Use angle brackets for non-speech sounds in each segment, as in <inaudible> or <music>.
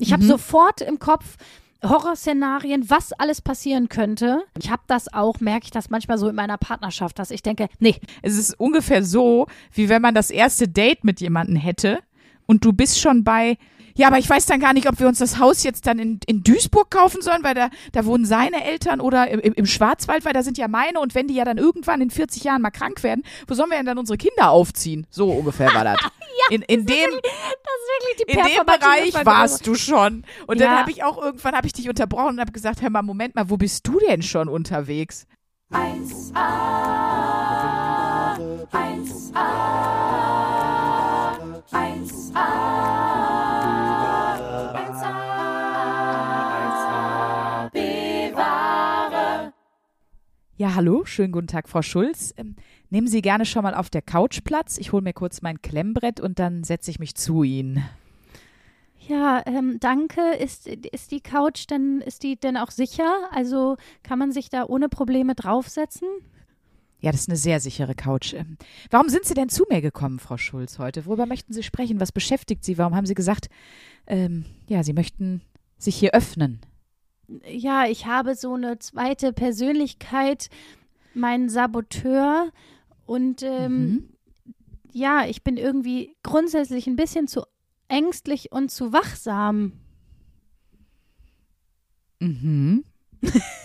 Ich habe sofort im Kopf Horrorszenarien, was alles passieren könnte. Ich habe das auch, merke ich das manchmal so in meiner Partnerschaft, dass ich denke, nee, Es ist ungefähr so, wie wenn man das erste Date mit jemandem hätte und du bist schon bei, ja, aber ich weiß dann gar nicht, ob wir uns das Haus jetzt dann in, in Duisburg kaufen sollen, weil da, da wohnen seine Eltern oder im, im Schwarzwald, weil da sind ja meine und wenn die ja dann irgendwann in 40 Jahren mal krank werden, wo sollen wir denn dann unsere Kinder aufziehen? So ungefähr war das. <laughs> in, in dem, das ist wirklich die in dem Bereich warst du schon. Und dann Ja. habe ich auch irgendwann habe ich dich unterbrochen und habe gesagt, hör mal, Moment mal, wo bist du denn schon unterwegs? Ja, hallo, schönen guten Tag, Frau Schulz. Ähm, nehmen Sie gerne schon mal auf der Couch Platz. Ich hole mir kurz mein Klemmbrett und dann setze ich mich zu Ihnen. Ja, ähm, danke. Ist, ist die Couch denn, ist die denn auch sicher? Also kann man sich da ohne Probleme draufsetzen? Ja, das ist eine sehr sichere Couch. Ähm, warum sind Sie denn zu mir gekommen, Frau Schulz, heute? Worüber möchten Sie sprechen? Was beschäftigt Sie? Warum haben Sie gesagt, ähm, ja, Sie möchten sich hier öffnen? Ja, ich habe so eine zweite Persönlichkeit, mein Saboteur. Und ähm, Mhm. ja, ich bin irgendwie grundsätzlich ein bisschen zu ängstlich und zu wachsam. Mhm.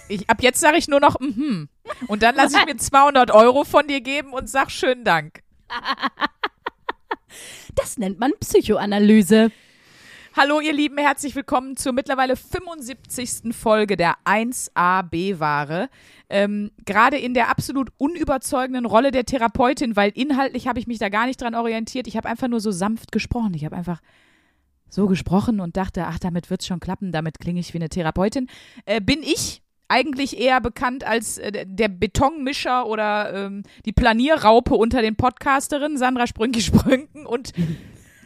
Ich, ab jetzt sage ich nur noch mhm. Und dann lasse ich mir 200 Euro von dir geben und sag schönen Dank. <laughs> Das nennt man Psychoanalyse. Hallo ihr Lieben, herzlich willkommen zur mittlerweile 75. Folge der 1AB-Ware. Ähm, Gerade in der absolut unüberzeugenden Rolle der Therapeutin, weil inhaltlich habe ich mich da gar nicht dran orientiert. Ich habe einfach nur so sanft gesprochen. Ich habe einfach so gesprochen und dachte, ach, damit wird's schon klappen, damit klinge ich wie eine Therapeutin. Äh, bin ich eigentlich eher bekannt als äh, der Betonmischer oder ähm, die Planierraupe unter den Podcasterinnen, Sandra Sprünki-Sprünken und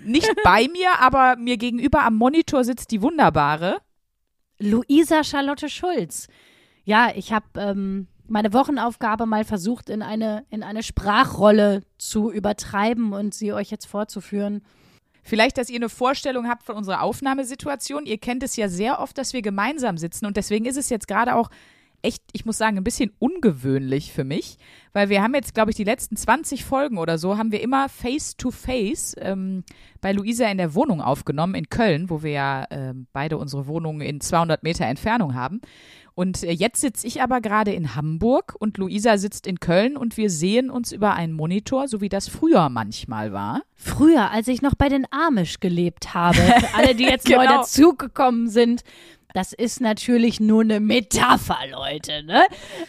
nicht <laughs> bei mir, aber mir gegenüber am Monitor sitzt die wunderbare. Luisa Charlotte Schulz. Ja, ich habe ähm, meine Wochenaufgabe mal versucht, in eine, in eine Sprachrolle zu übertreiben und sie euch jetzt vorzuführen. Vielleicht, dass ihr eine Vorstellung habt von unserer Aufnahmesituation. Ihr kennt es ja sehr oft, dass wir gemeinsam sitzen und deswegen ist es jetzt gerade auch echt, ich muss sagen, ein bisschen ungewöhnlich für mich, weil wir haben jetzt, glaube ich, die letzten 20 Folgen oder so, haben wir immer face-to-face ähm, bei Luisa in der Wohnung aufgenommen in Köln, wo wir ja ähm, beide unsere Wohnungen in 200 Meter Entfernung haben. Und äh, jetzt sitze ich aber gerade in Hamburg und Luisa sitzt in Köln und wir sehen uns über einen Monitor, so wie das früher manchmal war. Früher, als ich noch bei den Amish gelebt habe, für <laughs> alle, die jetzt neu Genau. dazugekommen sind, das ist natürlich nur eine Metapher, Leute, ne?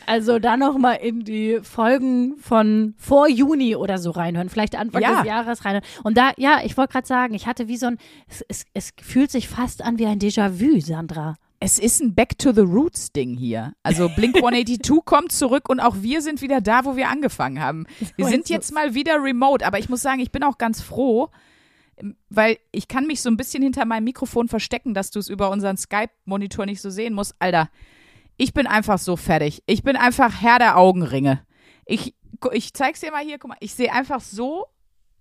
Also da noch mal in die Folgen von vor Juni oder so reinhören, vielleicht Anfang Ja. des Jahres reinhören. Und da, ja, ich wollte gerade sagen, ich hatte wie so ein, es, es, es fühlt sich fast an wie ein Déjà-vu, Sandra. Es ist ein Back to the Roots Ding hier. Also Blink <laughs> 182 kommt zurück und auch wir sind wieder da, wo wir angefangen haben. Wir sind jetzt mal wieder remote, aber ich muss sagen, ich bin auch ganz froh, weil ich kann mich so ein bisschen hinter meinem Mikrofon verstecken, dass du es über unseren Skype-Monitor nicht so sehen musst. Alter, ich bin einfach so fertig. Ich bin einfach Herr der Augenringe. Ich, ich zeig's dir mal hier, guck mal, ich sehe einfach so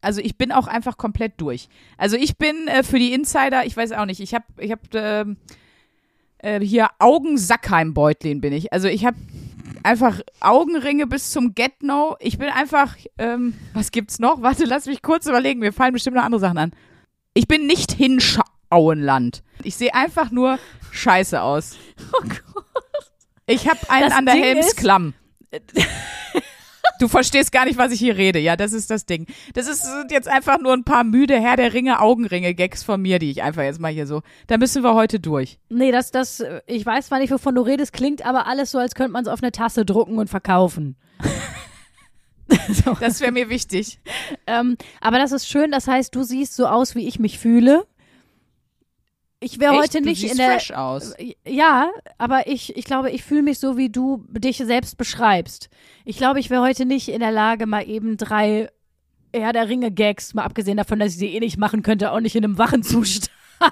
also ich bin auch einfach komplett durch. Also ich bin äh, für die Insider, ich weiß auch nicht, ich habe ich hab, ähm, äh, hier Augensackheim-Beutlin bin ich. Also ich habe einfach Augenringe bis zum Get-No. Ich bin einfach, ähm, was gibt's noch? Warte, lass mich kurz überlegen. Mir fallen bestimmt noch andere Sachen an. Ich bin nicht Hinschauenland. Ich sehe einfach nur scheiße aus. <laughs> Oh Gott. Ich habe einen Das an der Helmsklamm. <laughs> Du verstehst gar nicht, was ich hier rede. Ja, das ist das Ding. Das ist, sind jetzt einfach nur ein paar müde Herr der Ringe Augenringe-Gags von mir, die ich einfach jetzt mal hier so. Da müssen wir heute durch. Nee, das, das, ich weiß zwar nicht, wovon du redest, klingt aber alles so, als könnte man es auf eine Tasse drucken und verkaufen. <laughs> so. Das wäre mir wichtig. ähm, aber das ist schön, das heißt, du siehst so aus, wie ich mich fühle. Ich wäre heute nicht in der. fresh aus. Ja, aber ich, ich glaube, ich fühle mich so, wie du dich selbst beschreibst. Ich glaube, ich wäre heute nicht in der Lage, mal eben drei Herr der Ringe-Gags, mal abgesehen davon, dass ich sie eh nicht machen könnte, auch nicht in einem wachen Zustand. <laughs>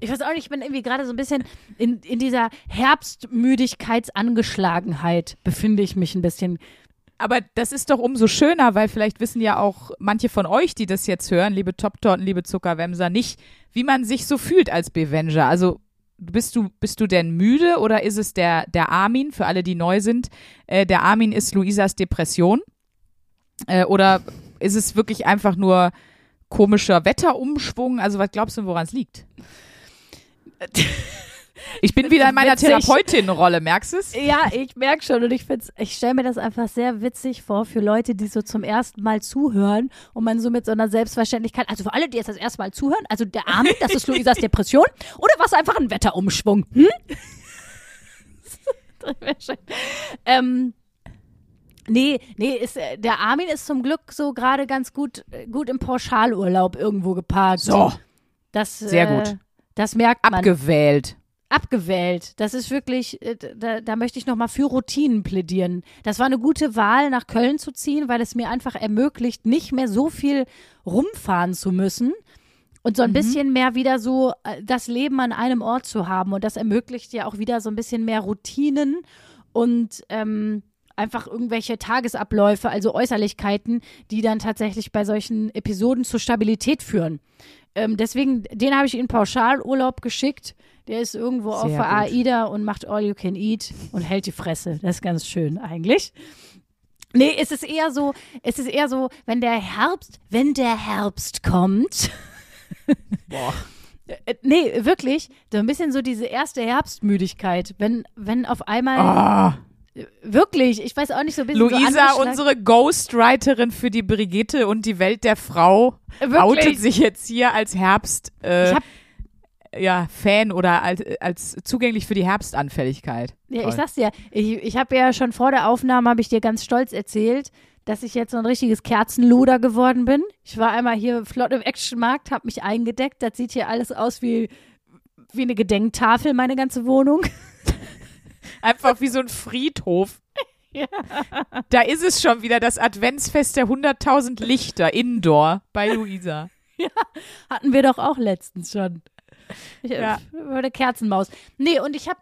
ich weiß auch nicht, ich bin irgendwie gerade so ein bisschen in, in dieser Herbstmüdigkeitsangeschlagenheit befinde ich mich ein bisschen. Aber das ist doch umso schöner, weil vielleicht wissen ja auch manche von euch, die das jetzt hören, liebe Top-Torten, liebe Zuckerwämser, nicht, wie man sich so fühlt als Bevenger. Also bist du, bist du denn müde oder ist es der, der Armin, für alle, die neu sind? Äh, der Armin ist Luisas Depression. Äh, oder ist es wirklich einfach nur komischer Wetterumschwung? Also was glaubst du, woran es liegt? <laughs> Ich bin wieder in meiner Therapeutin-Rolle, merkst du es? Ja, ich merke schon und ich find's, ich stelle mir das einfach sehr witzig vor für Leute, die so zum ersten Mal zuhören und man so mit so einer Selbstverständlichkeit, also für alle, die jetzt das erste Mal zuhören, also der Arm, das ist Luisas Depression oder was einfach ein Wetterumschwung? Hm? <laughs> ähm, Nee, nee, ist, äh, der Armin ist zum Glück so gerade ganz gut, äh, gut im Pauschalurlaub irgendwo geparkt. So. Das, Sehr äh, gut. Das merkt man. Abgewählt. Abgewählt. Das ist wirklich, äh, da, da möchte ich nochmal für Routinen plädieren. Das war eine gute Wahl, nach Köln zu ziehen, weil es mir einfach ermöglicht, nicht mehr so viel rumfahren zu müssen und so ein Mhm. bisschen mehr wieder so äh, das Leben an einem Ort zu haben. Und das ermöglicht ja auch wieder so ein bisschen mehr Routinen und ähm, einfach irgendwelche Tagesabläufe, also Äußerlichkeiten, die dann tatsächlich bei solchen Episoden zur Stabilität führen. Ähm, deswegen, den habe ich in Pauschalurlaub geschickt. Der ist irgendwo auf Sehr der gut. AIDA und macht All You Can Eat und hält die Fresse. Das ist ganz schön eigentlich. Nee, es ist eher so, es ist eher so, wenn der Herbst, wenn der Herbst kommt. <laughs> Boah. Äh, Nee, wirklich, so ein bisschen so diese erste Herbstmüdigkeit, wenn, wenn auf einmal, Ah. Wirklich, ich weiß auch nicht, so ein bisschen so Luisa, angeschlagen- unsere Ghostwriterin für die Brigitte und die Welt der Frau, Wirklich? outet sich jetzt hier als Herbst äh, ja, Fan oder als, als zugänglich für die Herbstanfälligkeit. Ja, Toll. ich sag's dir, ich, ich habe ja schon vor der Aufnahme, habe ich dir ganz stolz erzählt, dass ich jetzt so ein richtiges Kerzenluder geworden bin. Ich war einmal hier flott im Actionmarkt, habe mich eingedeckt. Das sieht hier alles aus wie, wie eine Gedenktafel, meine ganze Wohnung. <laughs> Einfach wie so ein Friedhof. <laughs> Ja. Da ist es schon wieder, das Adventsfest der 100.000 Lichter, Indoor, bei Luisa. <laughs> Hatten wir doch auch letztens schon. Ich, Ja. ja. Eine Kerzenmaus. Nee, und ich habe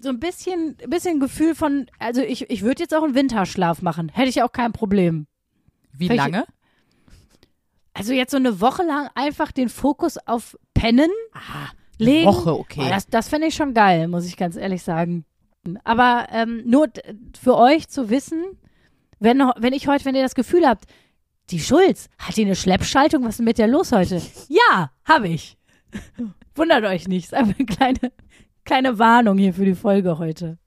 so ein bisschen, bisschen Gefühl von, also ich, ich würde jetzt auch einen Winterschlaf machen. Hätte ich auch kein Problem. Wie Welche- lange? Also jetzt so eine Woche lang einfach den Fokus auf Pennen legen. Woche, okay. Oh, das das fände ich schon geil, muss ich ganz ehrlich sagen. Aber ähm, nur für euch zu wissen, wenn, wenn ich heute, wenn ihr das Gefühl habt, die Schulz, hat die eine Schleppschaltung? Was ist denn mit der los heute? <laughs> Ja, habe ich. Wundert euch nicht. Ist einfach eine kleine, kleine Warnung hier für die Folge heute.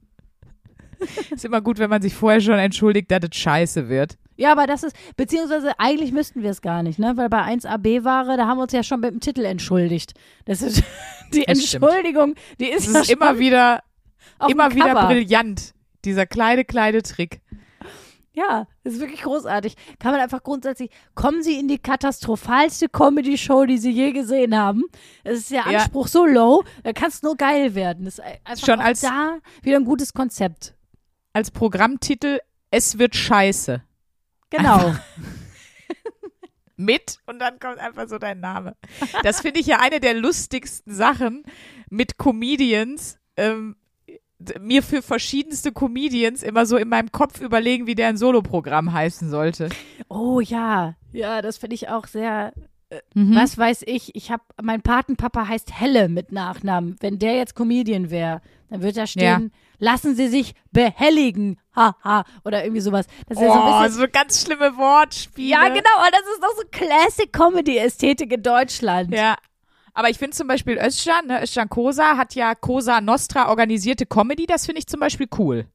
Ist immer gut, wenn man sich vorher schon entschuldigt, dass es scheiße wird. Ja, aber das ist, beziehungsweise eigentlich müssten wir es gar nicht, ne? Weil bei 1AB-Ware, da haben wir uns ja schon mit dem Titel entschuldigt. Das ist <laughs> die Das stimmt. Entschuldigung, die ist, ist immer wieder, auf immer wieder Cover. brillant. Dieser kleine, kleine Trick. Ja, ist wirklich großartig. Kann man einfach grundsätzlich, kommen Sie in die katastrophalste Comedy-Show, die Sie je gesehen haben. Es ist der Ja. Anspruch so low, da kann es nur geil werden. Das ist einfach Schon als- da wieder ein gutes Konzept. Als Programmtitel Es wird scheiße. Genau. <laughs> Mit und dann kommt einfach so dein Name. Das finde ich ja eine der lustigsten Sachen mit Comedians. Ähm, mir für verschiedenste Comedians immer so in meinem Kopf überlegen, wie deren Soloprogramm heißen sollte. Oh ja, ja, das finde ich auch sehr. Mhm. Was weiß ich? Ich habe mein Patenpapa heißt Helle mit Nachnamen. Wenn der jetzt Comedian wäre, dann wird da stehen: Lassen Sie sich behelligen, haha oder irgendwie sowas. Das ist ja so ein Oh, bisschen. so ganz schlimme Wortspiele. Ja, genau, aber das ist doch so Classic Comedy Ästhetik in Deutschland. Ja. Aber ich finde zum Beispiel Özcan, ne, Özcan Kosa hat ja Cosa Nostra organisierte Comedy, das finde ich zum Beispiel cool.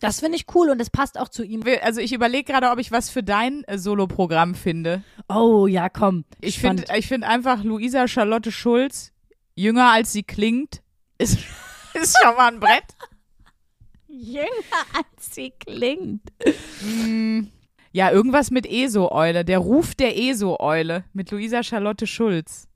Das finde ich cool und es passt auch zu ihm. Also ich überlege gerade, ob ich was für dein äh, Soloprogramm finde. Oh ja, komm. Ich finde ich find einfach Luisa Charlotte Schulz, jünger als sie klingt, ist, <laughs> ist schon mal ein Brett. jünger als sie klingt. Ja, irgendwas mit ESO-Eule. Der Ruf der ESO-Eule mit Luisa Charlotte Schulz.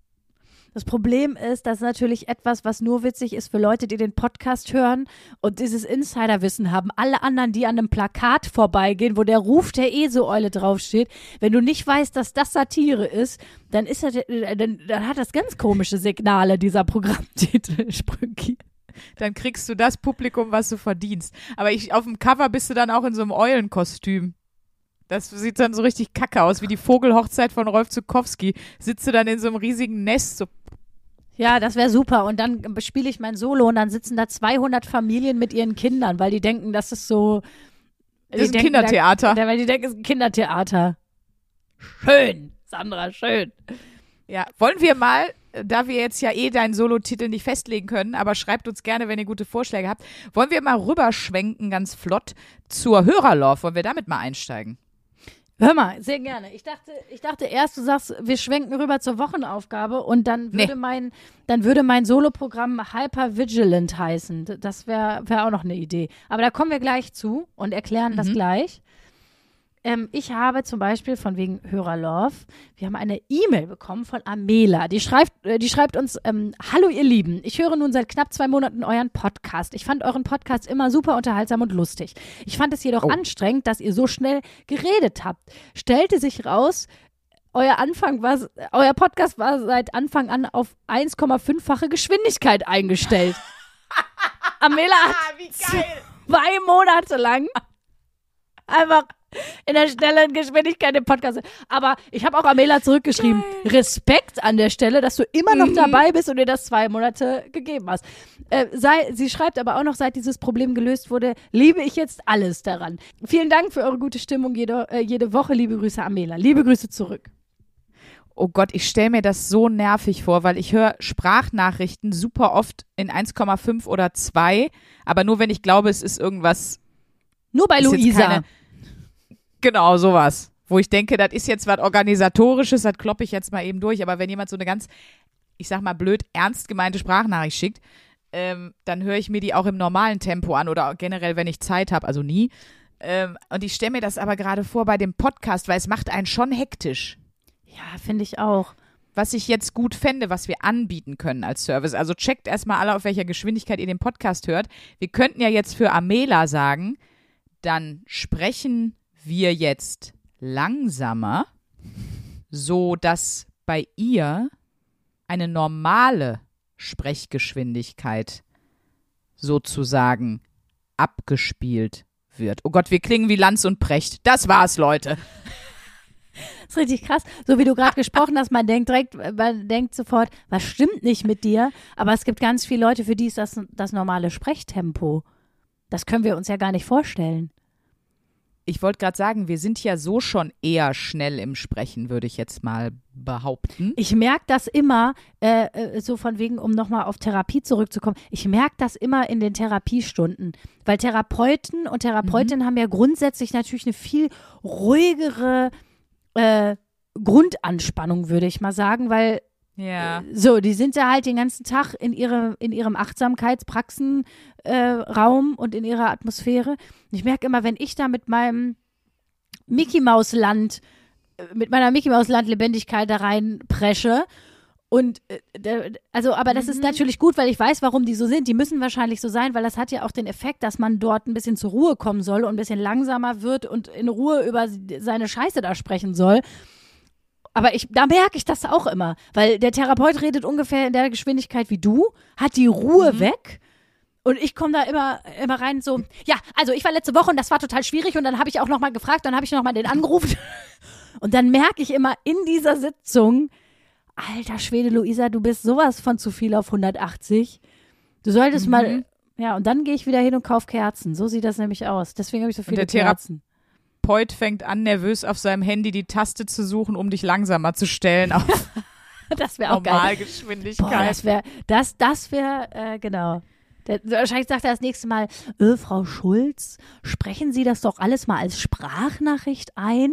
Das Problem ist, das ist natürlich etwas, was nur witzig ist für Leute, die den Podcast hören und dieses Insiderwissen haben. Alle anderen, die an einem Plakat vorbeigehen, wo der Ruf der ESO-Eule draufsteht, wenn du nicht weißt, dass das Satire ist, dann ist das, äh, dann, dann hat das ganz komische Signale, dieser Programmtitel, <laughs> Sprünki. dann kriegst du das Publikum, was du verdienst. Aber ich, auf dem Cover bist du dann auch in so einem Eulenkostüm. Das sieht dann so richtig kacke aus, wie die Vogelhochzeit von Rolf Zukowski. Sitzt du dann in so einem riesigen Nest, so Ja, das wäre super. Und dann spiele ich mein Solo und dann sitzen da 200 Familien mit ihren Kindern, weil die denken, das ist so. Das ist ein Kindertheater. Da, weil die denken, es ist ein Kindertheater. Schön, Sandra, schön. Ja, wollen wir mal, da wir jetzt ja eh deinen Solo-Titel nicht festlegen können, aber schreibt uns gerne, wenn ihr gute Vorschläge habt, wollen wir mal rüberschwenken ganz flott zur Hörerlauf. Wollen wir damit mal einsteigen? Hör mal, sehr gerne. Ich dachte, ich dachte erst, du sagst, wir schwenken rüber zur Wochenaufgabe und dann würde Nee. mein, dann würde mein Soloprogramm Hyper Vigilant heißen. Das wäre wär auch noch eine Idee. Aber da kommen wir gleich zu und erklären das gleich. Ähm, ich habe zum Beispiel von wegen Hörerlove, wir haben eine E-Mail bekommen von Amela. Die schreibt, äh, die schreibt uns, ähm, Hallo ihr Lieben, ich höre nun seit knapp zwei Monaten euren Podcast. Ich fand euren Podcast immer super unterhaltsam und lustig. Ich fand es jedoch Oh. anstrengend, dass ihr so schnell geredet habt. Stellte sich raus, euer Anfang war, euer Podcast war seit Anfang an auf 1,5-fache Geschwindigkeit eingestellt. <laughs> Amela hat zwei Monate lang einfach in der schnellen Geschwindigkeit den Podcast. Aber ich habe auch Amela zurückgeschrieben. Respekt an der Stelle, dass du immer noch dabei bist und dir das zwei Monate gegeben hast. Äh, sei, sie schreibt aber auch noch, seit dieses Problem gelöst wurde, liebe ich jetzt alles daran. Vielen Dank für eure gute Stimmung jede, äh, jede Woche. Liebe Grüße, Amela. Liebe Grüße zurück. Oh Gott, ich stelle mir das so nervig vor, weil ich höre Sprachnachrichten super oft in 1,5 oder 2, aber nur wenn ich glaube, es ist irgendwas Nur bei Luisa. Genau, sowas. Wo ich denke, das ist jetzt was Organisatorisches, das kloppe ich jetzt mal eben durch. Aber wenn jemand so eine ganz, ich sag mal blöd, ernst gemeinte Sprachnachricht schickt, ähm, dann höre ich mir die auch im normalen Tempo an oder generell, wenn ich Zeit habe, also nie. Ähm, und ich stelle mir das aber gerade vor bei dem Podcast, weil es macht einen schon hektisch. ja, finde ich auch. Was ich jetzt gut fände, was wir anbieten können als Service. Also checkt erstmal alle, auf welcher Geschwindigkeit ihr den Podcast hört. Wir könnten ja jetzt für Amela sagen, dann sprechen wir jetzt langsamer, so dass bei ihr eine normale Sprechgeschwindigkeit sozusagen abgespielt wird. Oh Gott, wir klingen wie Lanz und Precht. Das war's, Leute. Das <laughs> ist richtig krass. So wie du gerade gesprochen hast, man denkt direkt, man denkt sofort, was stimmt nicht mit dir? Aber es gibt ganz viele Leute, für die ist das das normale Sprechtempo. Das können wir uns ja gar nicht vorstellen. Ich wollte gerade sagen, wir sind ja so schon eher schnell im Sprechen, würde ich jetzt mal behaupten. Ich merke das immer, äh, äh, so von wegen, um nochmal auf Therapie zurückzukommen, ich merke das immer in den Therapiestunden. Weil Therapeuten und Therapeutinnen haben ja grundsätzlich natürlich eine viel ruhigere äh, Grundanspannung, würde ich mal sagen, weil Ja. So, die sind ja halt den ganzen Tag in, ihre, in ihrem Achtsamkeitspraxenraum äh, und in ihrer Atmosphäre. Und ich merke immer, wenn ich da mit meinem Mickey Maus Land, äh, mit meiner Mickey Maus Land Lebendigkeit da rein presche und äh, also, aber das ist natürlich gut, weil ich weiß, warum die so sind. Die müssen wahrscheinlich so sein, weil das hat ja auch den Effekt, dass man dort ein bisschen zur Ruhe kommen soll und ein bisschen langsamer wird und in Ruhe über seine Scheiße da sprechen soll. Aber ich, da merke ich das auch immer, weil der Therapeut redet ungefähr in der Geschwindigkeit wie du, hat die Ruhe weg. Und ich komme da immer, immer rein so, ja, also ich war letzte Woche und das war total schwierig und dann habe ich auch nochmal gefragt, dann habe ich nochmal den angerufen. <laughs> Und dann merke ich immer in dieser Sitzung, alter Schwede, Luisa, du bist sowas von zu viel auf 180. Du solltest mal, ja, und dann gehe ich wieder hin und kaufe Kerzen. So sieht das nämlich aus. Deswegen habe ich so viele Kerzen. Poit fängt an, nervös auf seinem Handy die Taste zu suchen, um dich langsamer zu stellen auf <laughs> Das wäre auch geil. Normalgeschwindigkeit. Boah, das wäre, das, das wäre, äh, genau. Der, wahrscheinlich sagt er das nächste Mal, äh, Frau Schulz, sprechen Sie das doch alles mal als Sprachnachricht ein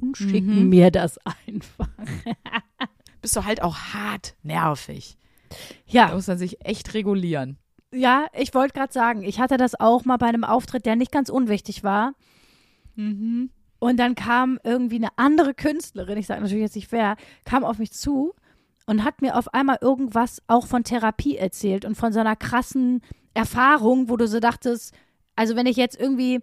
und schicken mir das einfach. <laughs> Bist du halt auch hart nervig. Da Ja, muss man sich echt regulieren. ja, ich wollte gerade sagen, ich hatte das auch mal bei einem Auftritt, der nicht ganz unwichtig war. Mhm. Und dann kam irgendwie eine andere Künstlerin, ich sage natürlich jetzt nicht wer, kam auf mich zu und hat mir auf einmal irgendwas auch von Therapie erzählt und von so einer krassen Erfahrung, wo du so dachtest, also wenn ich jetzt irgendwie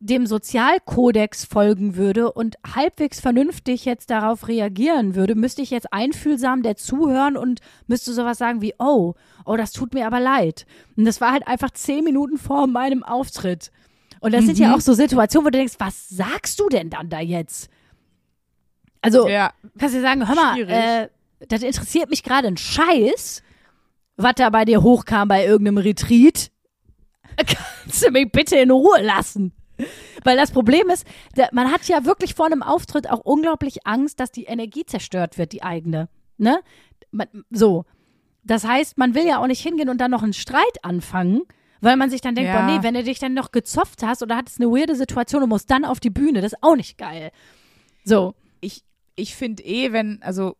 dem Sozialkodex folgen würde und halbwegs vernünftig jetzt darauf reagieren würde, müsste ich jetzt einfühlsam der zuhören und müsste sowas sagen wie, oh, oh, das tut mir aber leid. Und das war halt einfach zehn Minuten vor meinem Auftritt. Und das mhm. sind ja mhm. auch so Situationen, wo du denkst, was sagst du denn dann da jetzt? Also, ja. kannst du sagen, hör mal, äh, das interessiert mich gerade ein Scheiß, was da bei dir hochkam bei irgendeinem Retreat. <laughs> Kannst du mich bitte in Ruhe lassen? Weil das Problem ist, man hat ja wirklich vor einem Auftritt auch unglaublich Angst, dass die Energie zerstört wird, die eigene. Ne? So. Das heißt, man will ja auch nicht hingehen und dann noch einen Streit anfangen, weil man sich dann denkt, ja. boah, nee, wenn du dich dann noch gezopft hast oder hattest eine weirde Situation und musst dann auf die Bühne, das ist auch nicht geil. So. Ich, ich finde eh, wenn, also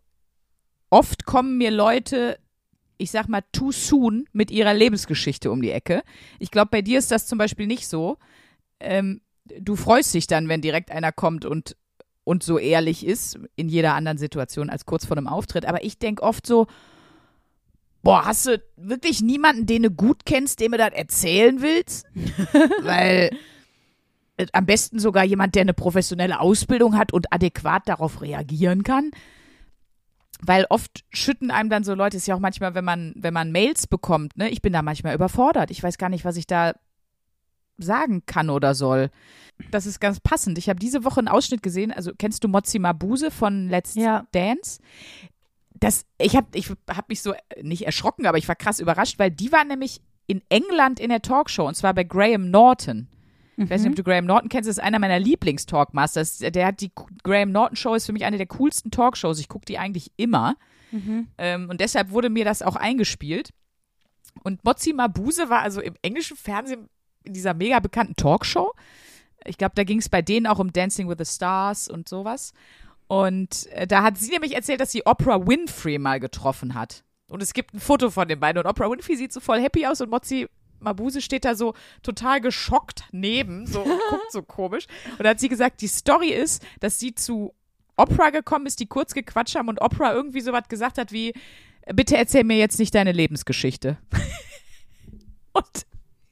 oft kommen mir Leute, ich sag mal, too soon mit ihrer Lebensgeschichte um die Ecke. Ich glaube, bei dir ist das zum Beispiel nicht so. Ähm, du freust dich dann, wenn direkt einer kommt und, und so ehrlich ist, in jeder anderen Situation als kurz vor einem Auftritt. Aber ich denke oft so, boah, hast du wirklich niemanden, den du gut kennst, dem du das erzählen willst? <laughs> Weil äh, am besten sogar jemand, der eine professionelle Ausbildung hat und adäquat darauf reagieren kann. Weil oft schütten einem dann so Leute, ist ja auch manchmal, wenn man, wenn man Mails bekommt, ne, ich bin da manchmal überfordert. Ich weiß gar nicht, was ich da sagen kann oder soll. Das ist ganz passend. Ich habe diese Woche einen Ausschnitt gesehen. Also kennst du Mozzi Mabuse von Let's ja. Dance? Das, ich habe ich hab mich so nicht erschrocken, aber ich war krass überrascht, weil die war nämlich in England in der Talkshow und zwar bei Graham Norton. Ich weiß nicht, ob mhm. du Graham Norton kennst, das ist einer meiner Lieblingstalkmasters. Der hat die Graham Norton Show ist für mich eine der coolsten Talkshows. Ich gucke die eigentlich immer. Mhm. Ähm, und deshalb wurde mir das auch eingespielt. Und Mozzi Mabuse war also im englischen Fernsehen in dieser mega bekannten Talkshow. Ich glaube, da ging es bei denen auch um Dancing with the Stars und sowas. Und äh, da hat sie nämlich erzählt, dass sie Oprah Winfrey mal getroffen hat. Und es gibt ein Foto von den beiden. Und Oprah Winfrey sieht so voll happy aus und Mozzi Mabuse steht da so total geschockt neben, so <laughs> guckt so komisch. Und da hat sie gesagt, die Story ist, dass sie zu Oprah gekommen ist, die kurz gequatscht haben und Oprah irgendwie so was gesagt hat wie, bitte erzähl mir jetzt nicht deine Lebensgeschichte. <laughs> und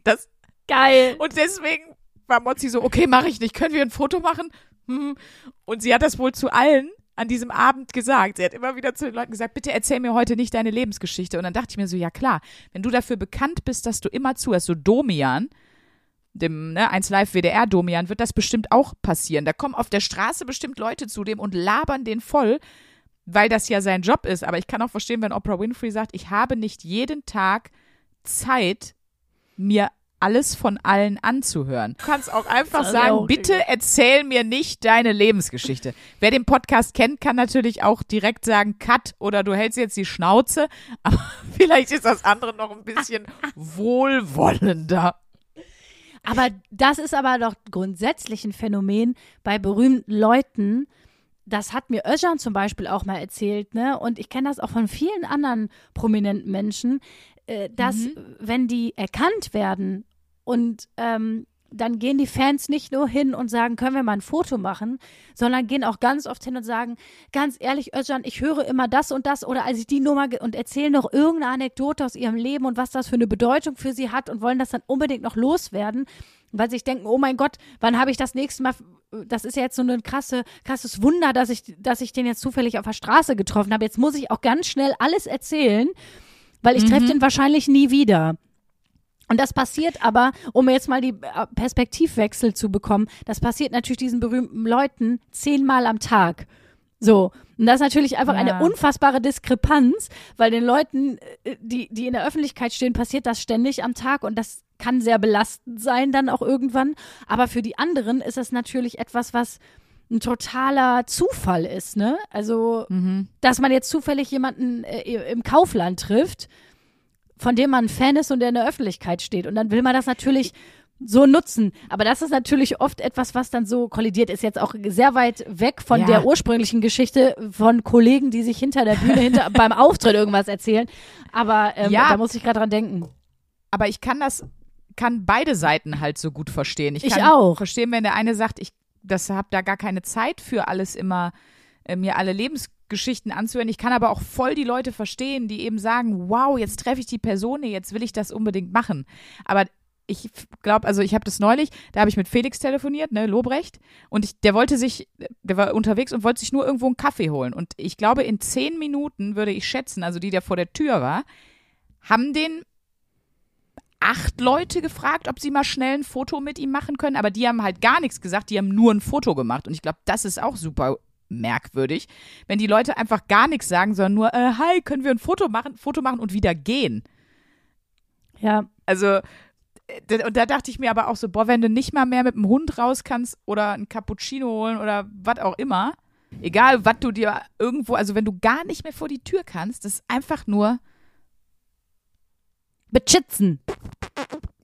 das Geil. Und deswegen war Mozzi so, okay, mache ich nicht. Können wir ein Foto machen? <laughs> Und sie hat das wohl zu allen an diesem Abend gesagt. Sie hat immer wieder zu den Leuten gesagt, bitte erzähl mir heute nicht deine Lebensgeschichte. Und dann dachte ich mir so, ja klar, wenn du dafür bekannt bist, dass du immer zuhörst, so Domian, dem ne, 1 Live WDR Domian, wird das bestimmt auch passieren. Da kommen auf der Straße bestimmt Leute zu dem und labern den voll, weil das ja sein Job ist. Aber ich kann auch verstehen, wenn Oprah Winfrey sagt, ich habe nicht jeden Tag Zeit, mir alles von allen anzuhören. Du kannst auch einfach sagen, bitte erzähl mir nicht deine Lebensgeschichte. Wer den Podcast kennt, kann natürlich auch direkt sagen, cut oder du hältst jetzt die Schnauze. <laughs> Aber vielleicht ist das andere noch ein bisschen <laughs> wohlwollender. Aber das ist aber doch grundsätzlich ein Phänomen bei berühmten Leuten. Das hat mir Özcan zum Beispiel auch mal erzählt, ne? Und ich kenne das auch von vielen anderen prominenten Menschen, äh, dass mhm. wenn die erkannt werden und ähm, dann gehen die Fans nicht nur hin und sagen, können wir mal ein Foto machen, sondern gehen auch ganz oft hin und sagen, ganz ehrlich, Özcan, ich höre immer das und das oder als ich die Nummer und erzählen noch irgendeine Anekdote aus ihrem Leben und was das für eine Bedeutung für sie hat und wollen das dann unbedingt noch loswerden, weil sie sich denken, oh mein Gott, wann habe ich das nächste Mal, das ist ja jetzt so ein krasse, krasses Wunder, dass ich, dass ich den jetzt zufällig auf der Straße getroffen habe. Jetzt muss ich auch ganz schnell alles erzählen weil ich mhm. treffe den wahrscheinlich nie wieder. Und das passiert aber, um jetzt mal die äh, Perspektivwechsel zu bekommen, das passiert natürlich diesen berühmten Leuten zehnmal am Tag. So. Und das ist natürlich einfach ja. eine unfassbare Diskrepanz, weil den Leuten, äh, die, die in der Öffentlichkeit stehen, passiert das ständig am Tag und das kann sehr belastend sein dann auch irgendwann. Aber für die anderen ist das natürlich etwas, was ein totaler Zufall ist, ne? Also, mhm. dass man jetzt zufällig jemanden äh, im Kaufland trifft, von dem man ein Fan ist und der in der Öffentlichkeit steht. Und dann will man das natürlich so nutzen. Aber das ist natürlich oft etwas, was dann so kollidiert ist. Jetzt auch sehr weit weg von ja. der ursprünglichen Geschichte von Kollegen, die sich hinter der Bühne hinter, beim Auftritt irgendwas erzählen. Aber ähm, ja. da muss ich gerade dran denken. Aber ich kann das, kann beide Seiten halt so gut verstehen. Ich, ich kann auch. verstehen, wenn der eine sagt, ich das habe da gar keine Zeit für alles immer äh, mir alle Lebensgeschichten anzuhören. Ich kann aber auch voll die Leute verstehen, die eben sagen, wow, jetzt treffe ich die Person, jetzt will ich das unbedingt machen. Aber ich glaube, also ich habe das neulich, da habe ich mit Felix telefoniert, ne, Lobrecht, und ich, der wollte sich, der war unterwegs und wollte sich nur irgendwo einen Kaffee holen. Und ich glaube, in zehn Minuten würde ich schätzen, also die, der vor der Tür war, haben den acht Leute gefragt, ob sie mal schnell ein Foto mit ihm machen können, aber die haben halt gar nichts gesagt, die haben nur ein Foto gemacht. Und ich glaube, das ist auch super merkwürdig, wenn die Leute einfach gar nichts sagen, sondern nur, äh, hi, können wir ein Foto machen, Foto machen und wieder gehen. Ja. Also, und da dachte ich mir aber auch so, boah, wenn du nicht mal mehr mit dem Hund raus kannst oder ein Cappuccino holen oder was auch immer, egal was du dir irgendwo, also wenn du gar nicht mehr vor die Tür kannst, das ist einfach nur Bechitzen.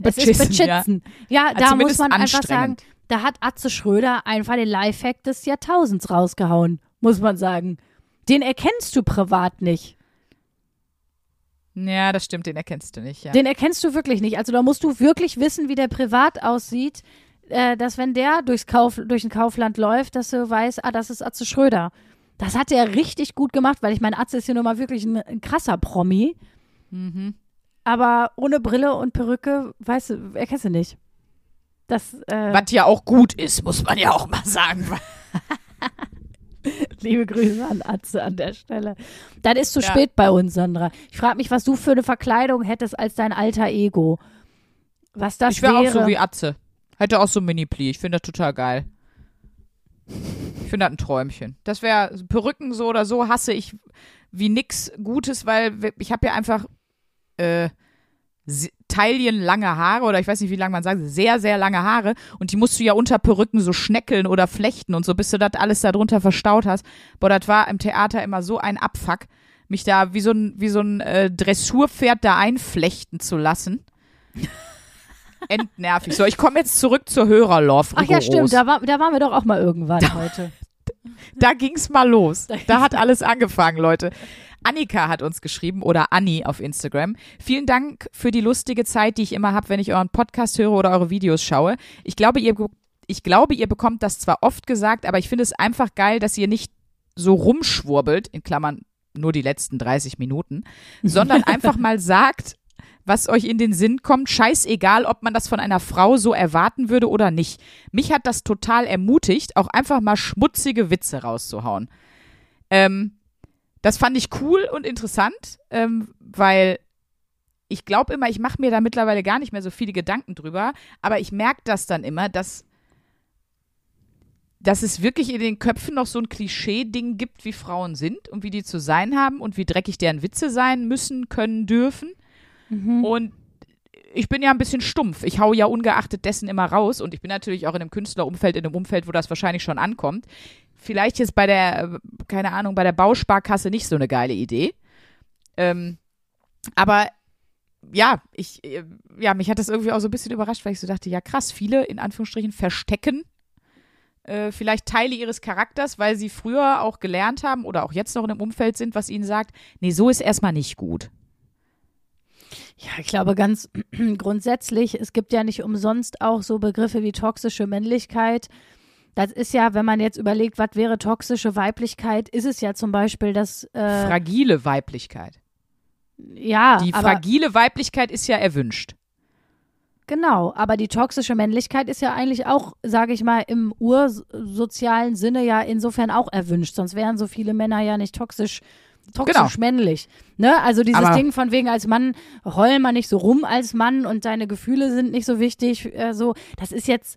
Es ist Bechitzen. Ja, ja da muss man einfach sagen, da hat Atze Schröder einfach den Lifehack des Jahrtausends rausgehauen, muss man sagen. Den erkennst du privat nicht. Ja, das stimmt, den erkennst du nicht, ja. Den erkennst du wirklich nicht. Also da musst du wirklich wissen, wie der privat aussieht, äh, dass wenn der durchs Kauf, durch ein Kaufland läuft, dass du weißt, ah, das ist Atze Schröder. Das hat er richtig gut gemacht, weil ich meine, Atze ist ja nun mal wirklich ein, ein krasser Promi. Mhm. Aber ohne Brille und Perücke, weißt du, erkennst du nicht. Das, äh, Was ja auch gut ist, muss man ja auch mal sagen. <laughs> Liebe Grüße an Atze an der Stelle. Dann ist zu ja. spät bei uns, Sandra. Ich frage mich, was du für eine Verkleidung hättest als dein alter Ego. Was das ich wäre. Ich wäre auch so wie Atze. Hätte auch so ein Mini-Pli. Ich finde das total geil. Ich finde das ein Träumchen. Das wäre Perücken so oder so hasse ich wie nix Gutes, weil ich habe ja einfach äh, taillenlange Haare oder ich weiß nicht, wie lange man sagt, sehr, sehr lange Haare und die musst du ja unter Perücken so schneckeln oder flechten und so, bis du das alles da drunter verstaut hast. Boah, das war im Theater immer so ein Abfuck, mich da wie so ein, wie so ein äh, Dressurpferd da einflechten zu lassen. <laughs> Endnervig. So, ich komme jetzt zurück zur Hörerlove. Ach ja, stimmt, da, war, da waren wir doch auch mal irgendwann da, heute. <laughs> Da ging's mal los. Da hat alles angefangen, Leute. Annika hat uns geschrieben oder Anni auf Instagram. Vielen Dank für die lustige Zeit, die ich immer habe, wenn ich euren Podcast höre oder eure Videos schaue. Ich glaube, ihr, ich glaube, ihr bekommt das zwar oft gesagt, aber ich finde es einfach geil, dass ihr nicht so rumschwurbelt, in Klammern nur die letzten 30 Minuten, <laughs> sondern einfach mal sagt, was euch in den Sinn kommt, scheißegal, ob man das von einer Frau so erwarten würde oder nicht. Mich hat das total ermutigt, auch einfach mal schmutzige Witze rauszuhauen. Ähm, das fand ich cool und interessant, ähm, weil ich glaube immer, ich mache mir da mittlerweile gar nicht mehr so viele Gedanken drüber, aber ich merke das dann immer, dass, dass es wirklich in den Köpfen noch so ein Klischee-Ding gibt, wie Frauen sind und wie die zu sein haben und wie dreckig deren Witze sein müssen, können, dürfen. Mhm. Und ich bin ja ein bisschen stumpf. Ich hau ja ungeachtet dessen immer raus und ich bin natürlich auch in einem Künstlerumfeld, in einem Umfeld, wo das wahrscheinlich schon ankommt vielleicht jetzt bei der, keine Ahnung, bei der Bausparkasse nicht so eine geile Idee. Ähm, aber ja, ich, ja, mich hat das irgendwie auch so ein bisschen überrascht, weil ich so dachte, ja krass, viele in Anführungsstrichen verstecken äh, vielleicht Teile ihres Charakters, weil sie früher auch gelernt haben oder auch jetzt noch in einem Umfeld sind, was ihnen sagt, nee, so ist erstmal nicht gut. Ja, ich glaube ganz <clears throat> grundsätzlich, es gibt ja nicht umsonst auch so Begriffe wie toxische Männlichkeit, das ist ja, wenn man jetzt überlegt, was wäre toxische Weiblichkeit, ist es ja zum Beispiel das. Äh, fragile Weiblichkeit. Ja. Die fragile Weiblichkeit ist ja erwünscht. Genau, aber die toxische Männlichkeit ist ja eigentlich auch, sage ich mal, im ursozialen Sinne ja insofern auch erwünscht. Sonst wären so viele Männer ja nicht toxisch, toxisch genau. männlich. Ne? Also dieses aber Ding von wegen als Mann heul mal nicht so rum als Mann und deine Gefühle sind nicht so wichtig. Äh, so, das ist jetzt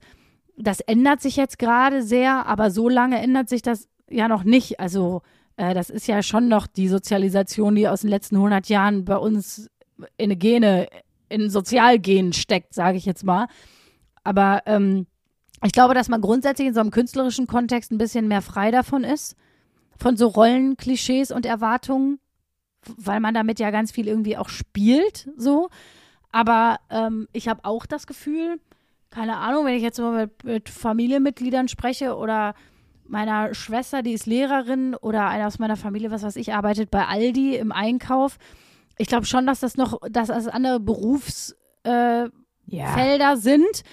das ändert sich jetzt gerade sehr, aber so lange ändert sich das ja noch nicht. Also äh, das ist ja schon noch die Sozialisation, die aus den letzten 100 Jahren bei uns in Gene, in Sozialgenen steckt, sage ich jetzt mal. Aber ähm, ich glaube, dass man grundsätzlich in so einem künstlerischen Kontext ein bisschen mehr frei davon ist, von so Rollenklischees und Erwartungen, weil man damit ja ganz viel irgendwie auch spielt, so. Aber ähm, ich habe auch das Gefühl, keine Ahnung, wenn ich jetzt mal mit, mit Familienmitgliedern spreche oder meiner Schwester, die ist Lehrerin oder einer aus meiner Familie, was weiß ich, arbeitet bei Aldi im Einkauf. Ich glaube schon, dass das noch, dass das andere Berufsfelder äh, ja. sind,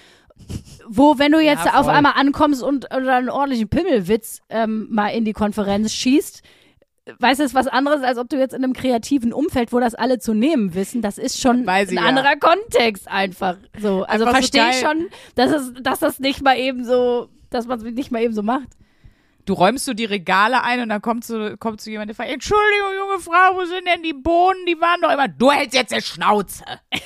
wo, wenn du jetzt ja, auf einmal ankommst und oder einen ordentlichen Pimmelwitz ähm, mal in die Konferenz schießt, weißt du, es ist was anderes, als ob du jetzt in einem kreativen Umfeld, wo das alle zu nehmen wissen, das ist schon Weiß ein ja. anderer Kontext einfach. So, also so verstehe ich schon, dass es, dass das nicht mal eben so, dass man es nicht mal eben so macht. Du räumst so die Regale ein und dann kommt so, kommt so jemand, der fragt, Entschuldigung, junge Frau, wo sind denn die Bohnen? Die waren doch immer, du hältst jetzt die Schnauze. <laughs>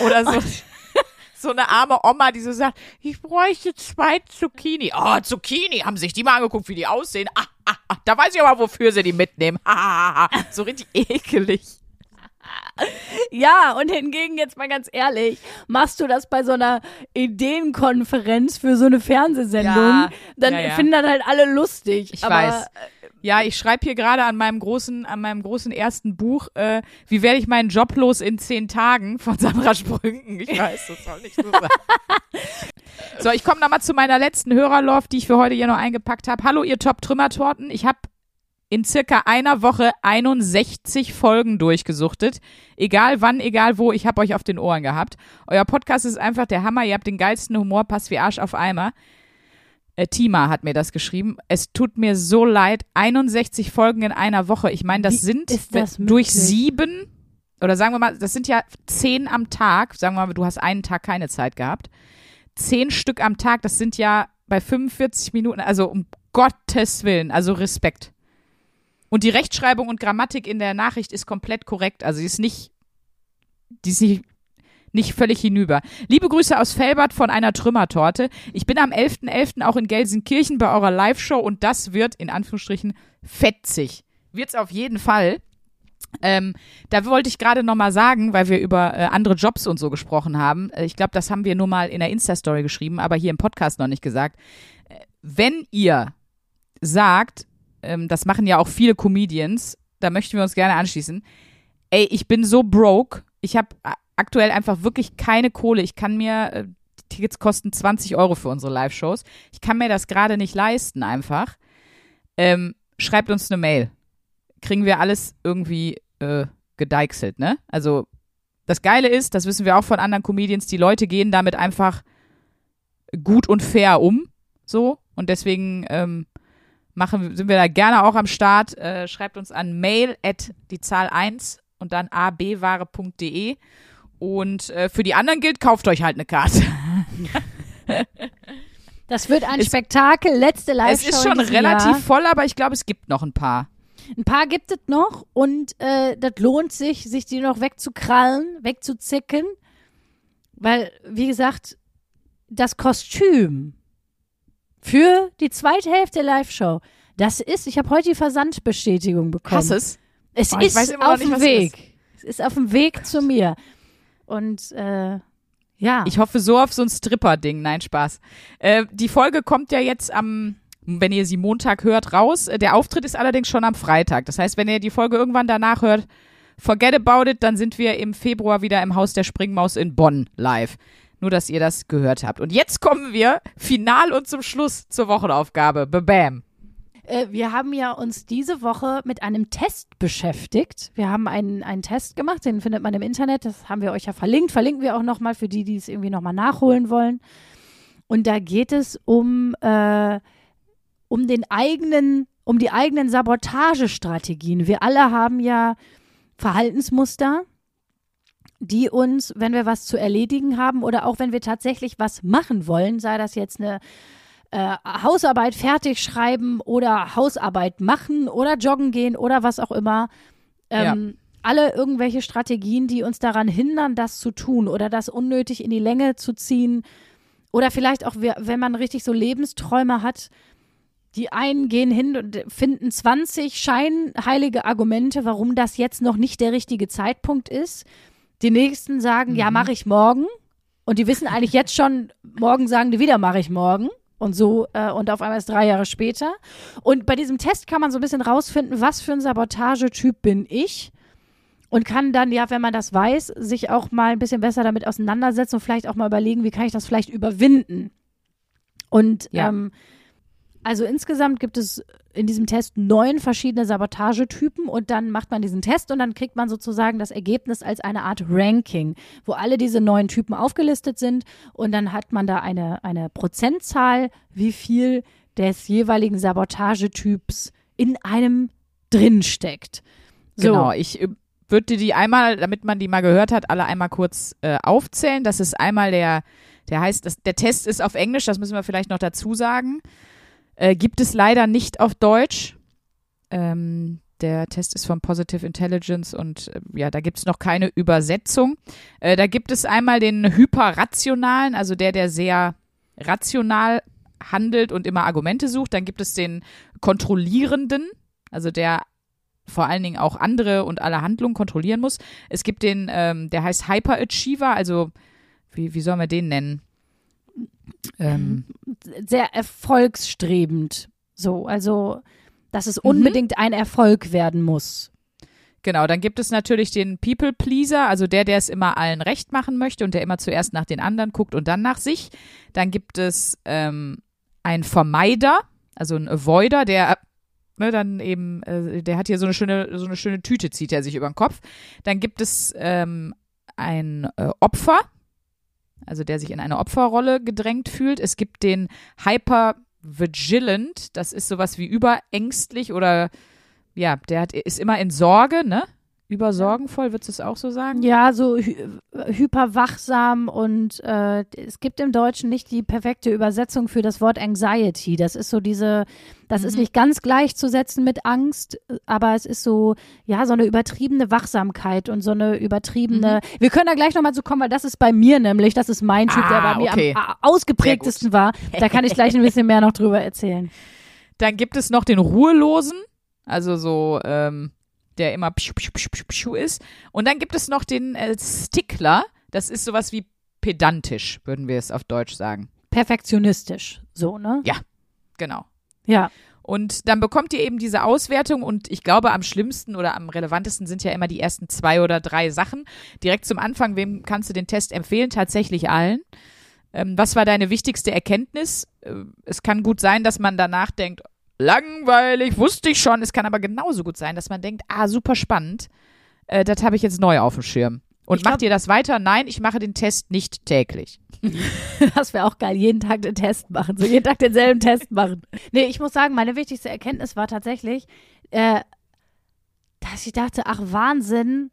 Oder so, <laughs> so eine arme Oma, die so sagt, ich bräuchte zwei Zucchini. Oh, Zucchini, haben sich die mal angeguckt, wie die aussehen? Ah, <laughs> da weiß ich aber, wofür sie die mitnehmen. <laughs> So richtig ekelig. Ja, und hingegen jetzt mal ganz ehrlich, machst du das bei so einer Ideenkonferenz für so eine Fernsehsendung, Ja, dann ja, ja. finden das halt alle lustig. Ich aber, weiß. Ja, ich schreibe hier gerade an meinem großen, an meinem großen ersten Buch, äh, wie werde ich meinen Job los in zehn Tagen von Sandra Sprünken. Ich weiß, das soll nicht so sein. <laughs> so, ich komme nochmal zu meiner letzten Hörerlauf, die ich für heute hier noch eingepackt habe. Hallo, ihr Top-Trümmertorten. Ich habe in circa einer Woche 61 Folgen durchgesuchtet. Egal wann, egal wo, ich habe euch auf den Ohren gehabt. Euer Podcast ist einfach der Hammer. Ihr habt den geilsten Humor, passt wie Arsch auf Eimer. Äh, Tima hat mir das geschrieben. Es tut mir so leid. 61 Folgen in einer Woche. Ich meine, das Wie sind das durch sieben oder sagen wir mal, das sind ja zehn am Tag. Sagen wir mal, du hast einen Tag keine Zeit gehabt. Zehn Stück am Tag, das sind ja bei 45 Minuten. Also um Gottes Willen, also Respekt. Und die Rechtschreibung und Grammatik in der Nachricht ist komplett korrekt. Also die ist nicht, die ist nicht, nicht völlig hinüber. Liebe Grüße aus Felbert von einer Trümmertorte. Ich bin am 11.11. auch in Gelsenkirchen bei eurer Live-Show und das wird, in Anführungsstrichen, fetzig. Wird's auf jeden Fall. Ähm, da wollte ich gerade noch mal sagen, weil wir über äh, andere Jobs und so gesprochen haben. Äh, ich glaube, das haben wir nur mal in der Insta-Story geschrieben, aber hier im Podcast noch nicht gesagt. Äh, wenn ihr sagt, ähm, das machen ja auch viele Comedians, da möchten wir uns gerne anschließen. Ey, ich bin so broke, ich habe aktuell einfach wirklich keine Kohle. Ich kann mir, äh, die Tickets kosten 20 Euro für unsere Live-Shows. Ich kann mir das gerade nicht leisten einfach. Ähm, schreibt uns eine Mail. Kriegen wir alles irgendwie äh, gedeichselt, ne? Also das Geile ist, das wissen wir auch von anderen Comedians, die Leute gehen damit einfach gut und fair um, so. Und deswegen ähm, machen, sind wir da gerne auch am Start. Äh, schreibt uns an mail at die Zahl 1 und dann abware.de. Und äh, für die anderen gilt, kauft euch halt eine Karte. <laughs> Das wird ein Es- Spektakel, letzte Live-Show. es ist schon relativ Jahr. voll, aber ich glaube, es gibt noch ein paar. Ein paar gibt es noch und äh, das lohnt sich, sich die noch wegzukrallen, wegzuzicken. Weil, wie gesagt, das Kostüm für die zweite Hälfte der Live-Show, das ist, ich habe heute die Versandbestätigung bekommen. Hass es. Es Oh, ist weiß immer noch auf dem es Weg. Es ist auf dem Weg zu mir. Und äh, ja. Ich hoffe so auf so ein Stripper-Ding. Nein, Spaß. Äh, die Folge kommt ja jetzt am, wenn ihr sie Montag hört, raus. Äh, Der Auftritt ist allerdings schon am Freitag. Das heißt, wenn ihr die Folge irgendwann danach hört, forget about it, dann sind wir im Februar wieder im Haus der Springmaus in Bonn live. Nur, dass ihr das gehört habt. Und jetzt kommen wir final und zum Schluss zur Wochenaufgabe. Bam. Äh, wir haben ja uns diese Woche mit einem Test beschäftigt. Wir haben einen, einen Test gemacht, den findet man im Internet. Das haben wir euch ja verlinkt. Verlinken wir auch nochmal für die, die es irgendwie nochmal nachholen wollen. Und da geht es um, äh, um den eigenen, um die eigenen Sabotagestrategien. Wir alle haben ja Verhaltensmuster, die uns, wenn wir was zu erledigen haben oder auch wenn wir tatsächlich was machen wollen, sei das jetzt eine äh, Hausarbeit fertig schreiben oder Hausarbeit machen oder joggen gehen oder was auch immer. Ähm, Alle irgendwelche Strategien, die uns daran hindern, das zu tun oder das unnötig in die Länge zu ziehen. Oder vielleicht auch, wenn man richtig so Lebensträume hat, die einen gehen hin und finden 20 scheinheilige Argumente, warum das jetzt noch nicht der richtige Zeitpunkt ist. Die nächsten sagen, ja, mache ich morgen. Und die wissen eigentlich jetzt schon, morgen sagen die wieder, mache ich morgen. Und so, äh, und auf einmal ist drei Jahre später. Und bei diesem Test kann man so ein bisschen rausfinden, was für ein Sabotagetyp bin ich. Und kann dann, ja, wenn man das weiß, sich auch mal ein bisschen besser damit auseinandersetzen und vielleicht auch mal überlegen, wie kann ich das vielleicht überwinden. Und Ja. ähm, also insgesamt gibt es in diesem Test neun verschiedene Sabotagetypen und dann macht man diesen Test und dann kriegt man sozusagen das Ergebnis als eine Art Ranking, wo alle diese neun Typen aufgelistet sind und dann hat man da eine, eine Prozentzahl, wie viel des jeweiligen Sabotagetyps in einem drin steckt. So. Genau, ich äh, würde die einmal, damit man die mal gehört hat, alle einmal kurz äh, aufzählen. Das ist einmal der, der heißt, das, der Test ist auf Englisch, das müssen wir vielleicht noch dazu sagen. Äh, gibt es leider nicht auf Deutsch. Ähm, der Test ist von Positive Intelligence und äh, ja, da gibt es noch keine Übersetzung. Äh, da gibt es einmal den hyperrationalen, also der, der sehr rational handelt und immer Argumente sucht. Dann gibt es den kontrollierenden, also der vor allen Dingen auch andere und alle Handlungen kontrollieren muss. Es gibt den, ähm, der heißt Hyperachiever, also wie, wie sollen wir den nennen? Ähm, sehr erfolgsstrebend. So, also dass es unbedingt mhm. ein Erfolg werden muss. Genau, dann gibt es natürlich den People Pleaser, also der, der es immer allen recht machen möchte und der immer zuerst nach den anderen guckt und dann nach sich. Dann gibt es ähm, einen Vermeider, also ein Avoider, der ne, dann eben, äh, der hat hier so eine schöne, so eine schöne Tüte, zieht er sich über den Kopf. Dann gibt es ähm, ein äh, Opfer, also der sich in eine Opferrolle gedrängt fühlt. Es gibt den Hyper vigilant, das ist sowas wie überängstlich oder ja, der hat, ist immer in Sorge, ne? Übersorgenvoll, würdest du es auch so sagen? Ja, so hy hyperwachsam und äh, es gibt im Deutschen nicht die perfekte Übersetzung für das Wort Anxiety. Das ist so diese, das mhm. ist nicht ganz gleichzusetzen mit Angst, aber es ist so, ja, so eine übertriebene Wachsamkeit und so eine übertriebene. Mhm. Wir können da gleich nochmal zu kommen, weil das ist bei mir nämlich, das ist mein Typ, ah, der bei mir okay. am ausgeprägtesten war. Da kann ich gleich ein bisschen mehr noch drüber erzählen. <laughs> Dann gibt es noch den Ruhelosen, also so, ähm, der immer pschu, pschu, pschu, pschu ist. Und dann gibt es noch den äh, Stickler. Das ist sowas wie pedantisch, würden wir es auf Deutsch sagen. Perfektionistisch, so, ne? Ja, genau. Ja. Und dann bekommt ihr eben diese Auswertung und ich glaube, am schlimmsten oder am relevantesten sind ja immer die ersten zwei oder drei Sachen. Direkt zum Anfang, wem kannst du den Test empfehlen? Tatsächlich allen. Ähm, was war deine wichtigste Erkenntnis? Äh, es kann gut sein, dass man danach denkt, langweilig, wusste ich schon. Es kann aber genauso gut sein, dass man denkt, ah, super spannend. Äh, das habe ich jetzt neu auf dem Schirm. Und ich macht glaub, ihr das weiter? Nein, ich mache den Test nicht täglich. <laughs> das wäre auch geil, jeden Tag den Test machen, so jeden Tag denselben Test machen. Nee, ich muss sagen, meine wichtigste Erkenntnis war tatsächlich, äh, dass ich dachte, ach Wahnsinn,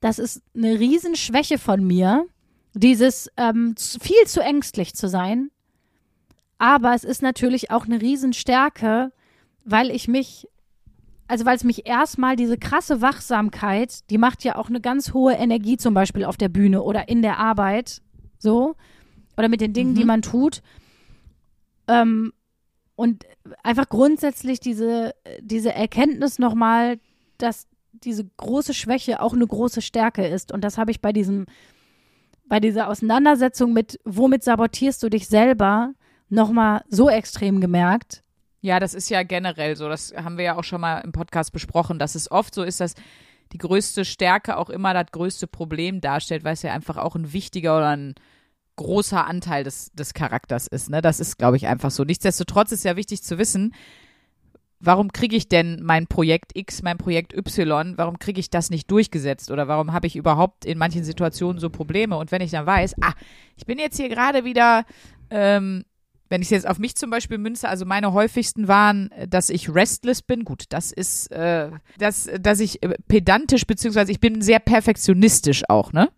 das ist eine Riesenschwäche von mir, dieses ähm, viel zu ängstlich zu sein aber es ist natürlich auch eine Riesenstärke, weil ich mich, also weil es mich erstmal diese krasse Wachsamkeit, die macht ja auch eine ganz hohe Energie zum Beispiel auf der Bühne oder in der Arbeit, so, oder mit den Dingen, mhm. die man tut. Ähm, und einfach grundsätzlich diese, diese Erkenntnis nochmal, dass diese große Schwäche auch eine große Stärke ist. Und das habe ich bei diesem, bei dieser Auseinandersetzung mit, womit sabotierst du dich selber, nochmal so extrem gemerkt. Ja, das ist ja generell so. Das haben wir ja auch schon mal im Podcast besprochen, dass es oft so ist, dass die größte Stärke auch immer das größte Problem darstellt, weil es ja einfach auch ein wichtiger oder ein großer Anteil des, des Charakters ist. Ne? Das ist, glaube ich, einfach so. Nichtsdestotrotz ist ja wichtig zu wissen, warum kriege ich denn mein Projekt X, mein Projekt Y, warum kriege ich das nicht durchgesetzt oder warum habe ich überhaupt in manchen Situationen so Probleme? Und wenn ich dann weiß, ah, ich bin jetzt hier gerade wieder ähm, wenn ich jetzt auf mich zum Beispiel münze, also meine häufigsten waren, dass ich restless bin. Gut, das ist, äh, dass, dass ich äh, pedantisch, beziehungsweise ich bin sehr perfektionistisch auch, ne?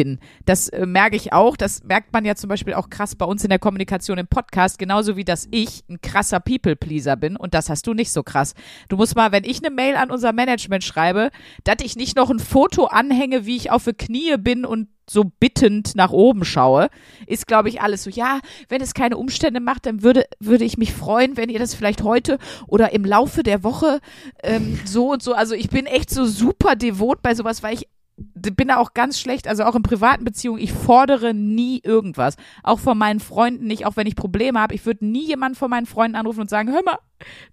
Bin. Das äh, merke ich auch. Das merkt man ja zum Beispiel auch krass bei uns in der Kommunikation im Podcast, genauso wie dass ich ein krasser People-Pleaser bin und das hast du nicht so krass. Du musst mal, wenn ich eine Mail an unser Management schreibe, dass ich nicht noch ein Foto anhänge, wie ich auf die Knie bin und so bittend nach oben schaue, ist, glaube ich, alles so, ja, wenn es keine Umstände macht, dann würde, würde ich mich freuen, wenn ihr das vielleicht heute oder im Laufe der Woche ähm, so und so, also ich bin echt so super devot bei sowas, weil ich bin da auch ganz schlecht, also auch in privaten Beziehungen, ich fordere nie irgendwas. Auch von meinen Freunden nicht, auch wenn ich Probleme habe. Ich würde nie jemanden von meinen Freunden anrufen und sagen, hör mal,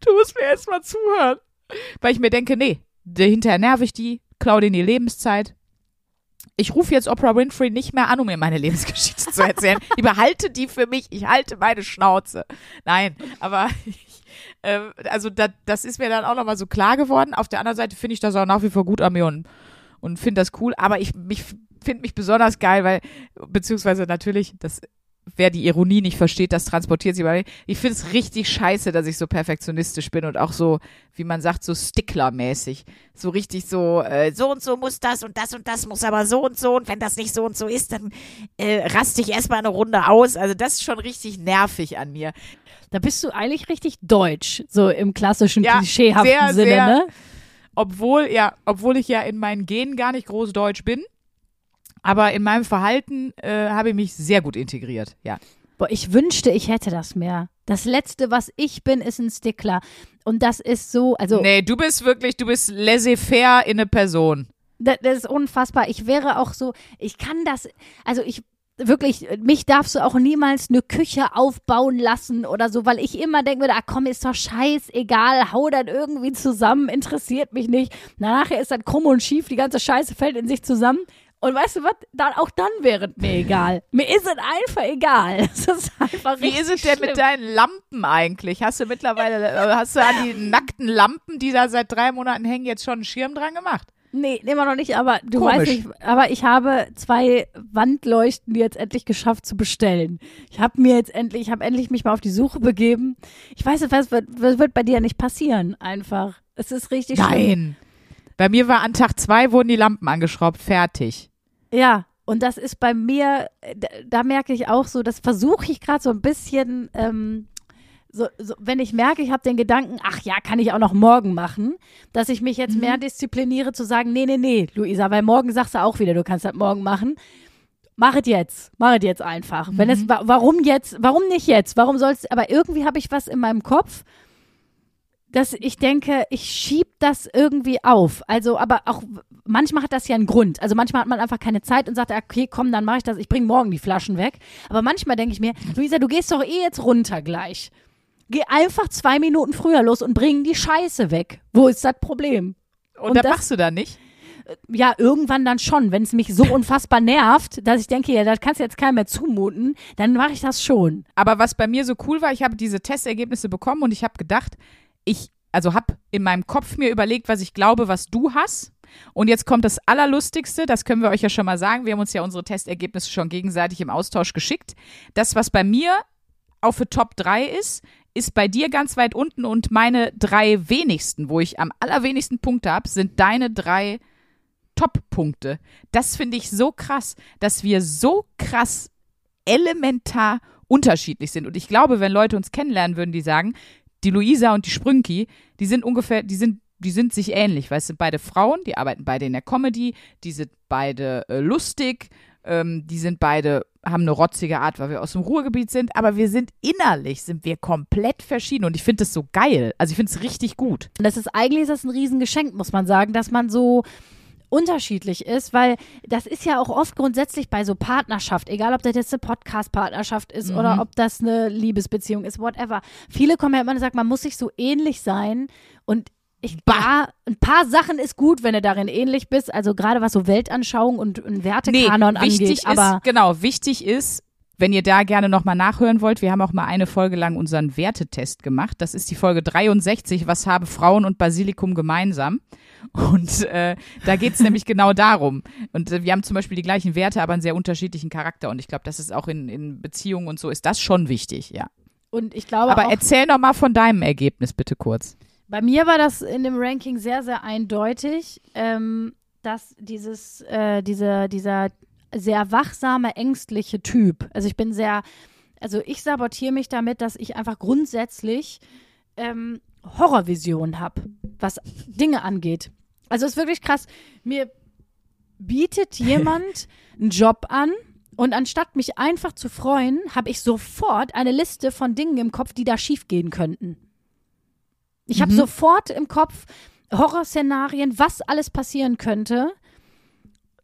du musst mir jetzt mal zuhören. Weil ich mir denke, nee, hinterher nerv ich die, klau denen die Lebenszeit. Ich rufe jetzt Oprah Winfrey nicht mehr an, um mir meine <laughs> Lebensgeschichte zu erzählen. Ich behalte die für mich, ich halte meine Schnauze. Nein, aber ich, äh, also da, das ist mir dann auch nochmal so klar geworden. Auf der anderen Seite finde ich das auch nach wie vor gut an mir und und finde das cool, aber ich mich finde mich besonders geil, weil, beziehungsweise natürlich, das wer die Ironie nicht versteht, das transportiert sie bei mir. Ich finde es richtig scheiße, dass ich so perfektionistisch bin und auch so, wie man sagt, so sticklermäßig. So richtig so, äh, so und so muss das und das und das muss aber so und so und wenn das nicht so und so ist, dann äh, raste ich erstmal eine Runde aus. Also das ist schon richtig nervig an mir. Da bist du eigentlich richtig deutsch, so im klassischen, Ja, klischeehaften sehr, Sinne, sehr. ne? Obwohl, ja, obwohl ich ja in meinen Genen gar nicht groß deutsch bin. Aber in meinem Verhalten äh, habe ich mich sehr gut integriert, ja. Boah, ich wünschte, ich hätte das mehr. Das Letzte, was ich bin, ist ein Stickler. Und das ist so, also Nee, du bist wirklich, du bist laissez-faire in eine Person. das, das ist unfassbar. Ich wäre auch so, ich kann das, also ich wirklich, mich darfst du auch niemals eine Küche aufbauen lassen oder so, weil ich immer denke, ah komm, ist doch scheißegal, hau dann irgendwie zusammen, interessiert mich nicht. Nachher ist dann krumm und schief, die ganze Scheiße fällt in sich zusammen. Und weißt du was? Dann, auch dann wäre es mir egal. Mir ist es einfach egal. <laughs> Es ist einfach Wie ist es denn schlimm. mit deinen Lampen eigentlich? Hast du mittlerweile, äh, hast du an die nackten Lampen, die da seit drei Monaten hängen, jetzt schon einen Schirm dran gemacht? Nee, immer noch nicht, aber du Komisch. weißt nicht, aber ich habe zwei Wandleuchten jetzt endlich geschafft zu bestellen. Ich habe mir jetzt endlich, ich habe endlich mich mal auf die Suche begeben. Ich weiß nicht, was wird, was wird bei dir nicht passieren, einfach. Es ist richtig schlimm. Nein. Bei mir war an Tag zwei wurden die Lampen angeschraubt, fertig. Ja, und das ist bei mir, da, da merke ich auch so, das versuche ich gerade so ein bisschen, ähm, so, so, wenn ich merke, ich habe den Gedanken, ach ja, kann ich auch noch morgen machen, dass ich mich jetzt mehr diszipliniere zu sagen, nee, nee, nee, Luisa, weil morgen sagst du auch wieder, du kannst das morgen machen. Mach es jetzt, mach es jetzt einfach. Wenn es, wa- warum jetzt, warum nicht jetzt? Warum sollst, aber irgendwie habe ich was in meinem Kopf, dass ich denke, ich schieb das irgendwie auf. Also, aber auch manchmal hat das ja einen Grund. Also manchmal hat man einfach keine Zeit und sagt, okay, komm, dann mache ich das. Ich bringe morgen die Flaschen weg. Aber manchmal denke ich mir, Luisa, du gehst doch eh jetzt runter gleich. Geh einfach zwei Minuten früher los und bring die Scheiße weg. Wo ist das Problem? Und, Und das machst du dann nicht? Ja, irgendwann dann schon, wenn es mich so unfassbar nervt, dass ich denke, ja, das kannst du jetzt keinem mehr zumuten, dann mache ich das schon. Aber was bei mir so cool war, ich habe diese Testergebnisse bekommen und ich habe gedacht, ich, also habe in meinem Kopf mir überlegt, was ich glaube, was du hast. Und jetzt kommt das Allerlustigste, das können wir euch ja schon mal sagen. Wir haben uns ja unsere Testergebnisse schon gegenseitig im Austausch geschickt. Das, was bei mir auf für Top 3 ist, ist bei dir ganz weit unten und meine drei wenigsten, wo ich am allerwenigsten Punkte habe, sind deine drei Top-Punkte. Das finde ich so krass, dass wir so krass elementar unterschiedlich sind. Und ich glaube, wenn Leute uns kennenlernen, würden die sagen, die Luisa und die Sprünki, die sind ungefähr, die sind, die sind sich ähnlich, weil es sind beide Frauen, die arbeiten beide in der Comedy, die sind beide äh, lustig, ähm, die sind beide, haben eine rotzige Art, weil wir aus dem Ruhrgebiet sind, aber wir sind innerlich, sind wir komplett verschieden und ich finde das so geil. Also ich finde es richtig gut. Und das ist eigentlich ist das ein Riesengeschenk, muss man sagen, dass man so unterschiedlich ist, weil das ist ja auch oft grundsätzlich bei so Partnerschaft, egal ob das jetzt eine Podcast-Partnerschaft ist Mhm. oder ob das eine Liebesbeziehung ist, whatever. Viele kommen ja immer und sagen, man muss sich so ähnlich sein und ich, Bah. ein paar Sachen ist gut, wenn du darin ähnlich bist, also gerade was so Weltanschauung und ein Wertekanon wichtig angeht, aber ist, genau, wichtig ist, wenn ihr da gerne nochmal nachhören wollt, wir haben auch mal eine Folge lang unseren Wertetest gemacht. Das ist die Folge 63, was haben Frauen und Basilikum gemeinsam? Und äh, da geht's <laughs> nämlich genau darum. Und äh, wir haben zum Beispiel die gleichen Werte, aber einen sehr unterschiedlichen Charakter. Und ich glaube, das ist auch in, in Beziehungen und so, ist das schon wichtig, ja. und ich glaube Aber auch, erzähl noch mal von deinem Ergebnis, bitte kurz. Bei mir war das in dem Ranking sehr, sehr eindeutig, ähm, dass dieses, äh, diese, dieser sehr wachsame, ängstliche Typ, also ich bin sehr, also ich sabotiere mich damit, dass ich einfach grundsätzlich ähm, Horrorvisionen habe, was Dinge angeht. Also es ist wirklich krass. Mir bietet <laughs> jemand einen Job an und anstatt mich einfach zu freuen, habe ich sofort eine Liste von Dingen im Kopf, die da schiefgehen könnten. Ich habe sofort im Kopf Horrorszenarien, was alles passieren könnte,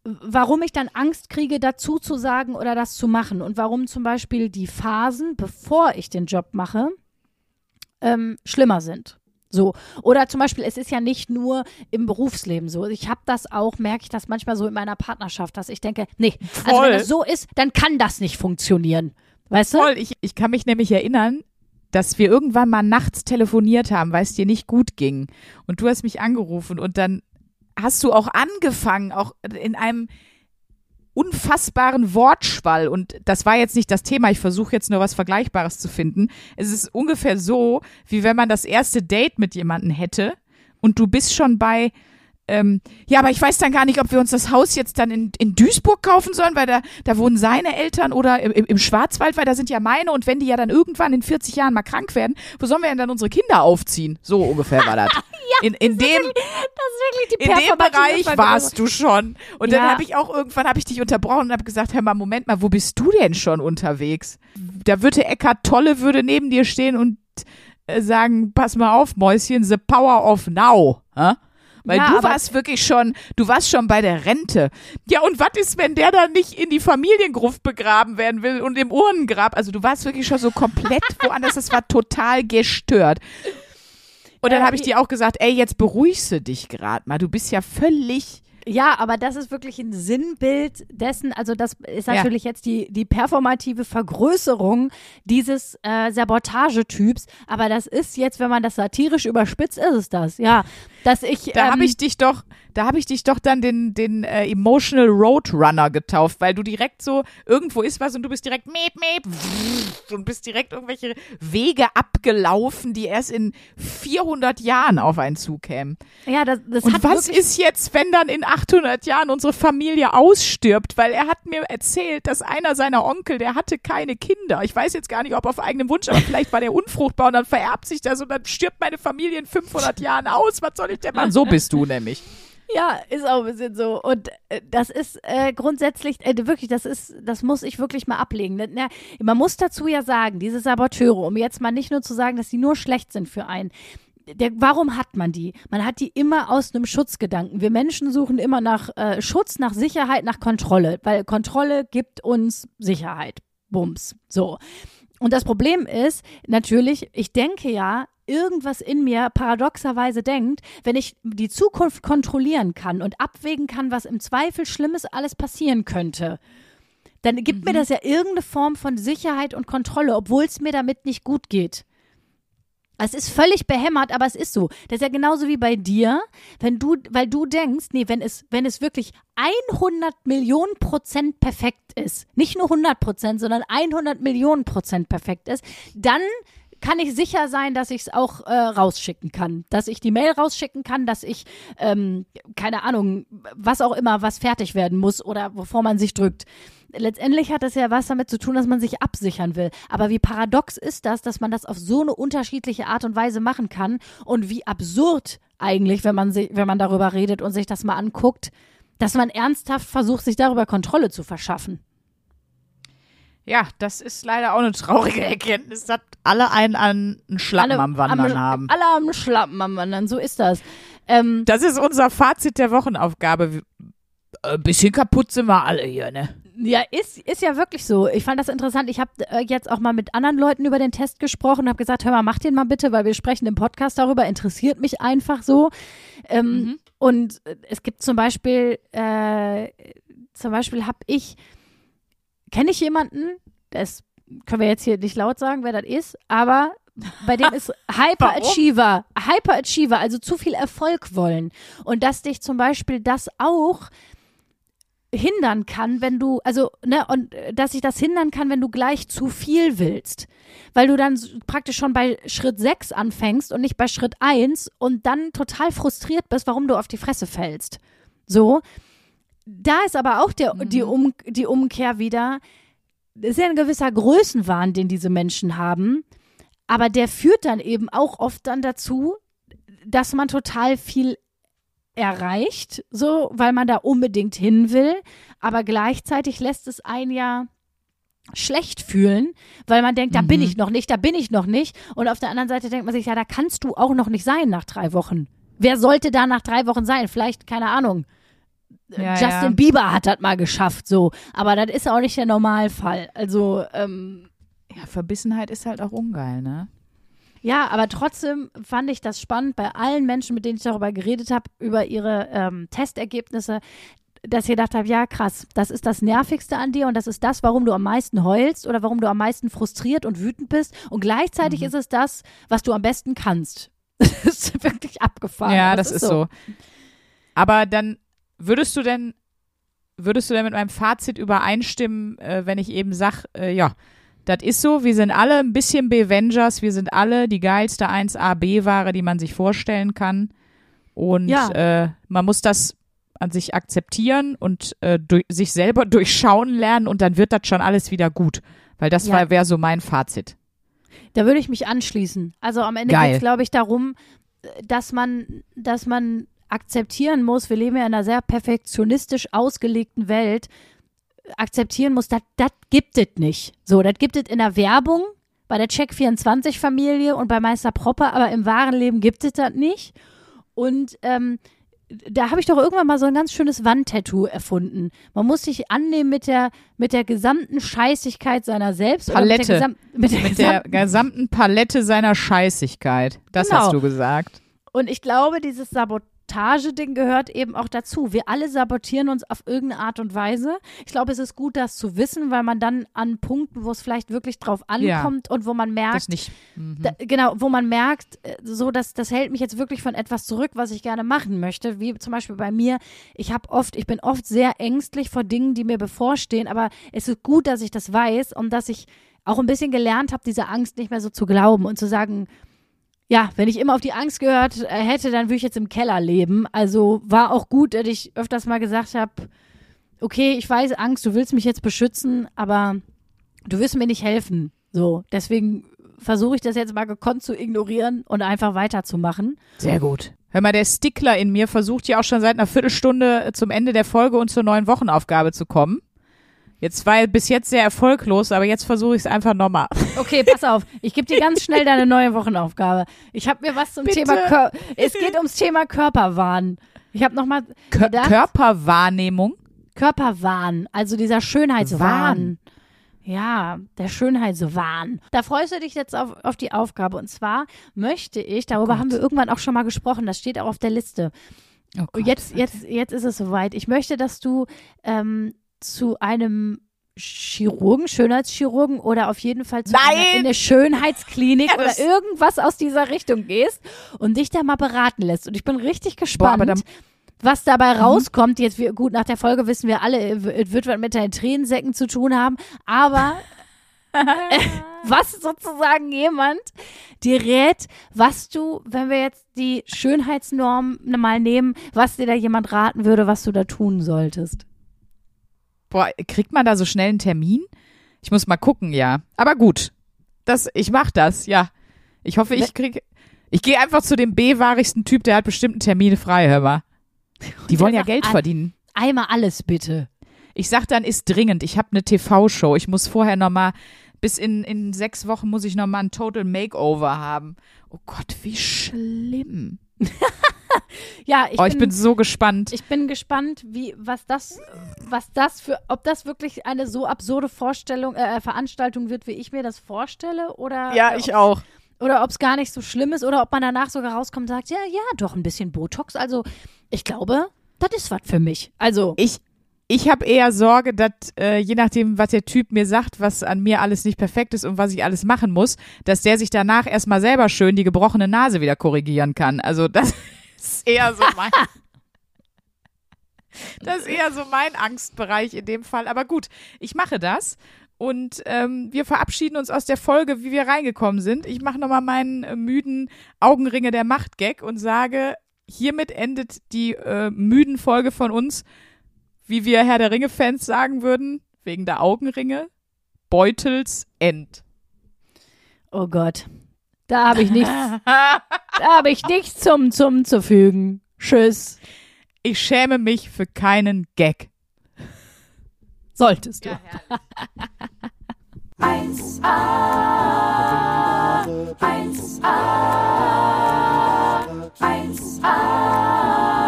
warum ich dann Angst kriege, dazu zu sagen oder das zu machen und warum zum Beispiel die Phasen, bevor ich den Job mache, ähm, schlimmer sind. So. Oder zum Beispiel, es ist ja nicht nur im Berufsleben so. Ich habe das auch, merke ich das manchmal so in meiner Partnerschaft, dass ich denke, nee, also Voll. wenn das so ist, dann kann das nicht funktionieren. Weißt du? Voll, ich, ich kann mich nämlich erinnern, dass wir irgendwann mal nachts telefoniert haben, weil es dir nicht gut ging. Und du hast mich angerufen und dann hast du auch angefangen, auch in einem unfassbaren Wortschwall. Und das war jetzt nicht das Thema. Ich versuche jetzt nur was Vergleichbares zu finden. Es ist ungefähr so, wie wenn man das erste Date mit jemandem hätte und du bist schon bei ähm, ja, aber ich weiß dann gar nicht, ob wir uns das Haus jetzt dann in, in Duisburg kaufen sollen, weil da, da wohnen seine Eltern oder im, im Schwarzwald, weil da sind ja meine und wenn die ja dann irgendwann in 40 Jahren mal krank werden, wo sollen wir denn dann unsere Kinder aufziehen? So ungefähr war das. <laughs> ja, in, in das dem, wirklich, das ist wirklich die in dem Bereich warst du schon. Und dann Ja. habe ich auch irgendwann habe ich dich unterbrochen und habe gesagt, hör mal, Moment mal, wo bist du denn schon unterwegs? Da würde Eckart Tolle würde neben dir stehen und äh, sagen, pass mal auf, Mäuschen, the power of now. Hä? Weil Ja, du warst wirklich schon, du warst schon bei der Rente. Ja, und was ist, wenn der dann nicht in die Familiengruft begraben werden will und im Urnengrab? Also du warst wirklich schon so komplett <laughs> woanders, das war total gestört. Und dann Äh, habe ich dir auch gesagt, ey, jetzt beruhigst du dich gerade mal. Du bist ja völlig Ja, aber das ist wirklich ein Sinnbild dessen, also das ist Ja. natürlich jetzt die, die performative Vergrößerung dieses äh, Sabotagetyps, aber das ist jetzt, wenn man das satirisch überspitzt, ist es das, ja. Dass ich, Da ähm, habe ich dich doch, da habe ich dich doch dann den, den äh, Emotional Roadrunner getauft, weil du direkt so, irgendwo ist was und du bist direkt meep, meep und bist direkt irgendwelche Wege abgelaufen, die erst in 400 Jahren auf einen zukämen. ja, das, das Und hat was ist jetzt, wenn dann in 800 Jahren unsere Familie ausstirbt? Weil er hat mir erzählt, dass einer seiner Onkel, der hatte keine Kinder. Ich weiß jetzt gar nicht, ob auf eigenem Wunsch, aber vielleicht war der unfruchtbar und dann vererbt sich das und dann stirbt meine Familie in 500 Jahren aus. Was soll ich denn machen? So bist du nämlich. Ja, ist auch ein bisschen so. Und äh, das ist äh, grundsätzlich, äh, wirklich, das ist, das muss ich wirklich mal ablegen. Na, man muss dazu ja sagen, diese Saboteure, um jetzt mal nicht nur zu sagen, dass sie nur schlecht sind für einen. Der, warum hat man die? Man hat die immer aus einem Schutzgedanken. Wir Menschen suchen immer nach äh, Schutz, nach Sicherheit, nach Kontrolle, weil Kontrolle gibt uns Sicherheit. Bums. So. Und das Problem ist natürlich, ich denke ja, irgendwas in mir paradoxerweise denkt, wenn ich die Zukunft kontrollieren kann und abwägen kann, was im Zweifel Schlimmes alles passieren könnte, dann gibt mir das ja irgendeine Form von Sicherheit und Kontrolle, obwohl es mir damit nicht gut geht. Es ist völlig behämmert, aber es ist so. Das ist ja genauso wie bei dir, wenn du, weil du denkst, nee, wenn es, wenn es wirklich 100 Millionen Prozent perfekt ist, nicht nur 100 Prozent, sondern 100 Millionen Prozent perfekt ist, dann kann ich sicher sein, dass ich es auch äh, rausschicken kann. Dass ich die Mail rausschicken kann, dass ich, ähm, keine Ahnung, was auch immer, was fertig werden muss oder wovor man sich drückt. Letztendlich hat das ja was damit zu tun, dass man sich absichern will. Aber wie paradox ist das, dass man das auf so eine unterschiedliche Art und Weise machen kann und wie absurd eigentlich, wenn man sich, wenn man darüber redet und sich das mal anguckt, dass man ernsthaft versucht, sich darüber Kontrolle zu verschaffen. Ja, das ist leider auch eine traurige Erkenntnis, dass alle einen an einen Schlappen Alle am Wandern haben. Alle am Schlappen am Wandern, so ist das. Ähm, Das ist unser Fazit der Wochenaufgabe. Ein bisschen kaputt sind wir alle hier, ne? Ja, ist, ist ja wirklich so. Ich fand das interessant. Ich habe äh, jetzt auch mal mit anderen Leuten über den Test gesprochen und habe gesagt, hör mal, mach den mal bitte, weil wir sprechen im Podcast darüber. Interessiert mich einfach so. Ähm, Und äh, es gibt zum Beispiel, äh, zum Beispiel habe ich, kenne ich jemanden, das können wir jetzt hier nicht laut sagen, wer das ist, aber bei dem <laughs> ist Hyperachiever, Hyperachiever, also zu viel Erfolg wollen. Und dass dich zum Beispiel das auch hindern kann, wenn du, also, ne, und äh, dass sich das hindern kann, wenn du gleich zu viel willst. Weil du dann praktisch schon bei Schritt 6 anfängst und nicht bei Schritt 1 und dann total frustriert bist, warum du auf die Fresse fällst. So. Da ist aber auch der, die, um, die Umkehr wieder. Das ist ja ein gewisser Größenwahn, den diese Menschen haben. Aber der führt dann eben auch oft dann dazu, dass man total viel erreicht, so, weil man da unbedingt hin will, aber gleichzeitig lässt es einen ja schlecht fühlen, weil man denkt, da bin ich noch nicht, da bin ich noch nicht. Und auf der anderen Seite denkt man sich, ja, da kannst du auch noch nicht sein nach drei Wochen. Wer sollte da nach drei Wochen sein? Vielleicht, keine Ahnung. Ja, Justin ja. Bieber hat das mal geschafft, so. Aber das ist auch nicht der Normalfall. Also, ähm, Ja, Verbissenheit ist halt auch ungeil, ne? Ja, aber trotzdem fand ich das spannend bei allen Menschen, mit denen ich darüber geredet habe, über ihre ähm, Testergebnisse, dass ich gedacht habe, ja krass, das ist das Nervigste an dir und das ist das, warum du am meisten heulst oder warum du am meisten frustriert und wütend bist und gleichzeitig Mhm. ist es das, was du am besten kannst. <laughs> Das ist wirklich abgefahren. ja, das es ist so. Aber dann würdest du denn würdest du denn mit meinem Fazit übereinstimmen, äh, wenn ich eben sag, äh, ja, das ist so, wir sind alle ein bisschen Bevengers, wir sind alle die geilste 1A-B-Ware, die man sich vorstellen kann. Und Ja. äh, man muss das an sich akzeptieren und äh, durch, sich selber <laughs> durchschauen lernen und dann wird das schon alles wieder gut. Weil das Ja. wäre so mein Fazit. Da würde ich mich anschließen. Also am Ende geht es, glaube ich, darum, dass man, dass man akzeptieren muss, wir leben ja in einer sehr perfektionistisch ausgelegten Welt, akzeptieren muss, das gibt es nicht. So, das gibt es in der Werbung, bei der Check24-Familie und bei Meister Propper, aber im wahren Leben gibt es das nicht. Und ähm, da habe ich doch irgendwann mal so ein ganz schönes Wandtattoo erfunden. Man muss sich annehmen mit der, mit der gesamten Scheißigkeit seiner selbst. Oder mit Palette. der, gesam mit der, Mit der gesamten gesamten Palette seiner Scheißigkeit. Das Genau. hast du gesagt. Und ich glaube, dieses Sabotage-Ding gehört eben auch dazu. Wir alle sabotieren uns auf irgendeine Art und Weise. Ich glaube, es ist gut, das zu wissen, weil man dann an Punkten, wo es vielleicht wirklich drauf ankommt und wo man merkt. Mhm. da, genau, wo man merkt, äh, so dass das hält mich jetzt wirklich von etwas zurück, was ich gerne machen möchte. Wie zum Beispiel bei mir. Ich habe oft, ich bin oft sehr ängstlich vor Dingen, die mir bevorstehen, aber es ist gut, dass ich das weiß und dass ich auch ein bisschen gelernt habe, diese Angst nicht mehr so zu glauben und zu sagen, ja, wenn ich immer auf die Angst gehört äh, hätte, dann würde ich jetzt im Keller leben. Also war auch gut, dass ich öfters mal gesagt habe, okay, ich weiß Angst, du willst mich jetzt beschützen, aber du wirst mir nicht helfen. So, deswegen versuche ich das jetzt mal gekonnt zu ignorieren und einfach weiterzumachen. Sehr gut. Hör mal, der Stickler in mir versucht ja auch schon seit einer Viertelstunde zum Ende der Folge und zur neuen Wochenaufgabe zu kommen. Jetzt war er bis jetzt sehr erfolglos, aber jetzt versuche ich es einfach nochmal. <laughs> Okay, pass auf. Ich gebe dir ganz schnell deine neue Wochenaufgabe. Ich habe mir was zum Bitte. Thema Kör Es geht ums Thema Körperwahn. Ich habe noch mal Kör Körperwahrnehmung. Körperwahn, also dieser Schönheitswahn. Wahn. Ja, der Schönheitswahn. Da freust du dich jetzt auf, auf die Aufgabe. Und zwar möchte ich, darüber Gott. haben wir irgendwann auch schon mal gesprochen, das steht auch auf der Liste. Oh Gott. jetzt, jetzt, jetzt ist es soweit. Ich möchte, dass du ähm, zu einem Chirurgen, Schönheitschirurgen oder auf jeden Fall zu einer, in eine Schönheitsklinik Ja, oder irgendwas aus dieser Richtung gehst und dich da mal beraten lässt. Und ich bin richtig Boah, gespannt, dann- was dabei rauskommt. Jetzt, wir, gut, nach der Folge wissen wir alle, es wird was mit deinen Tränensäcken zu tun haben, aber <laughs> <laughs> was sozusagen jemand dir rät, was du, wenn wir jetzt die Schönheitsnorm mal nehmen, was dir da jemand raten würde, was du da tun solltest. Boah, kriegt man da so schnell einen Termin? Ich muss mal gucken, ja. Aber gut. Das, ich mach das, ja. Ich hoffe, ich krieg. Ich gehe einfach zu dem B-wahrigsten Typ, der hat bestimmt einen Termin frei, hör mal. Die wollen ja Geld "Ah, verdienen. Einmal alles bitte. Ich sag dann, ist dringend. Ich habe eine TV-Show. Ich muss vorher noch mal bis in, in sechs Wochen muss ich noch mal ein Total Makeover haben. Oh Gott, wie schlimm. <laughs> <laughs> Ja, ich, oh, ich bin, bin so gespannt. ich bin gespannt, wie, was das, was das für, ob das wirklich eine so absurde Vorstellung, äh, Veranstaltung wird, wie ich mir das vorstelle, oder ja, äh, ich auch. oder ob es gar nicht so schlimm ist, oder ob man danach sogar rauskommt und sagt, ja, ja, doch ein bisschen Botox. Also ich glaube, das ist was für mich. Also Ich, ich habe eher Sorge, dass äh, je nachdem, was der Typ mir sagt, was an mir alles nicht perfekt ist und was ich alles machen muss, dass der sich danach erstmal selber schön die gebrochene Nase wieder korrigieren kann. Also das <laughs> ist eher so mein. <laughs> Das ist eher so mein Angstbereich in dem Fall. Aber gut, ich mache das. Und ähm, wir verabschieden uns aus der Folge, wie wir reingekommen sind. Ich mache nochmal meinen äh, müden Augenringe der Macht-Gag und sage, hiermit endet die äh, müden Folge von uns, wie wir Herr der Ringe-Fans sagen würden, wegen der Augenringe, Beutels End. Oh Gott. Da habe ich nichts. da habe ich nichts zum zum zu fügen. Tschüss. Ich schäme mich für keinen Gag. Solltest du. Ja, 1a 1a 1a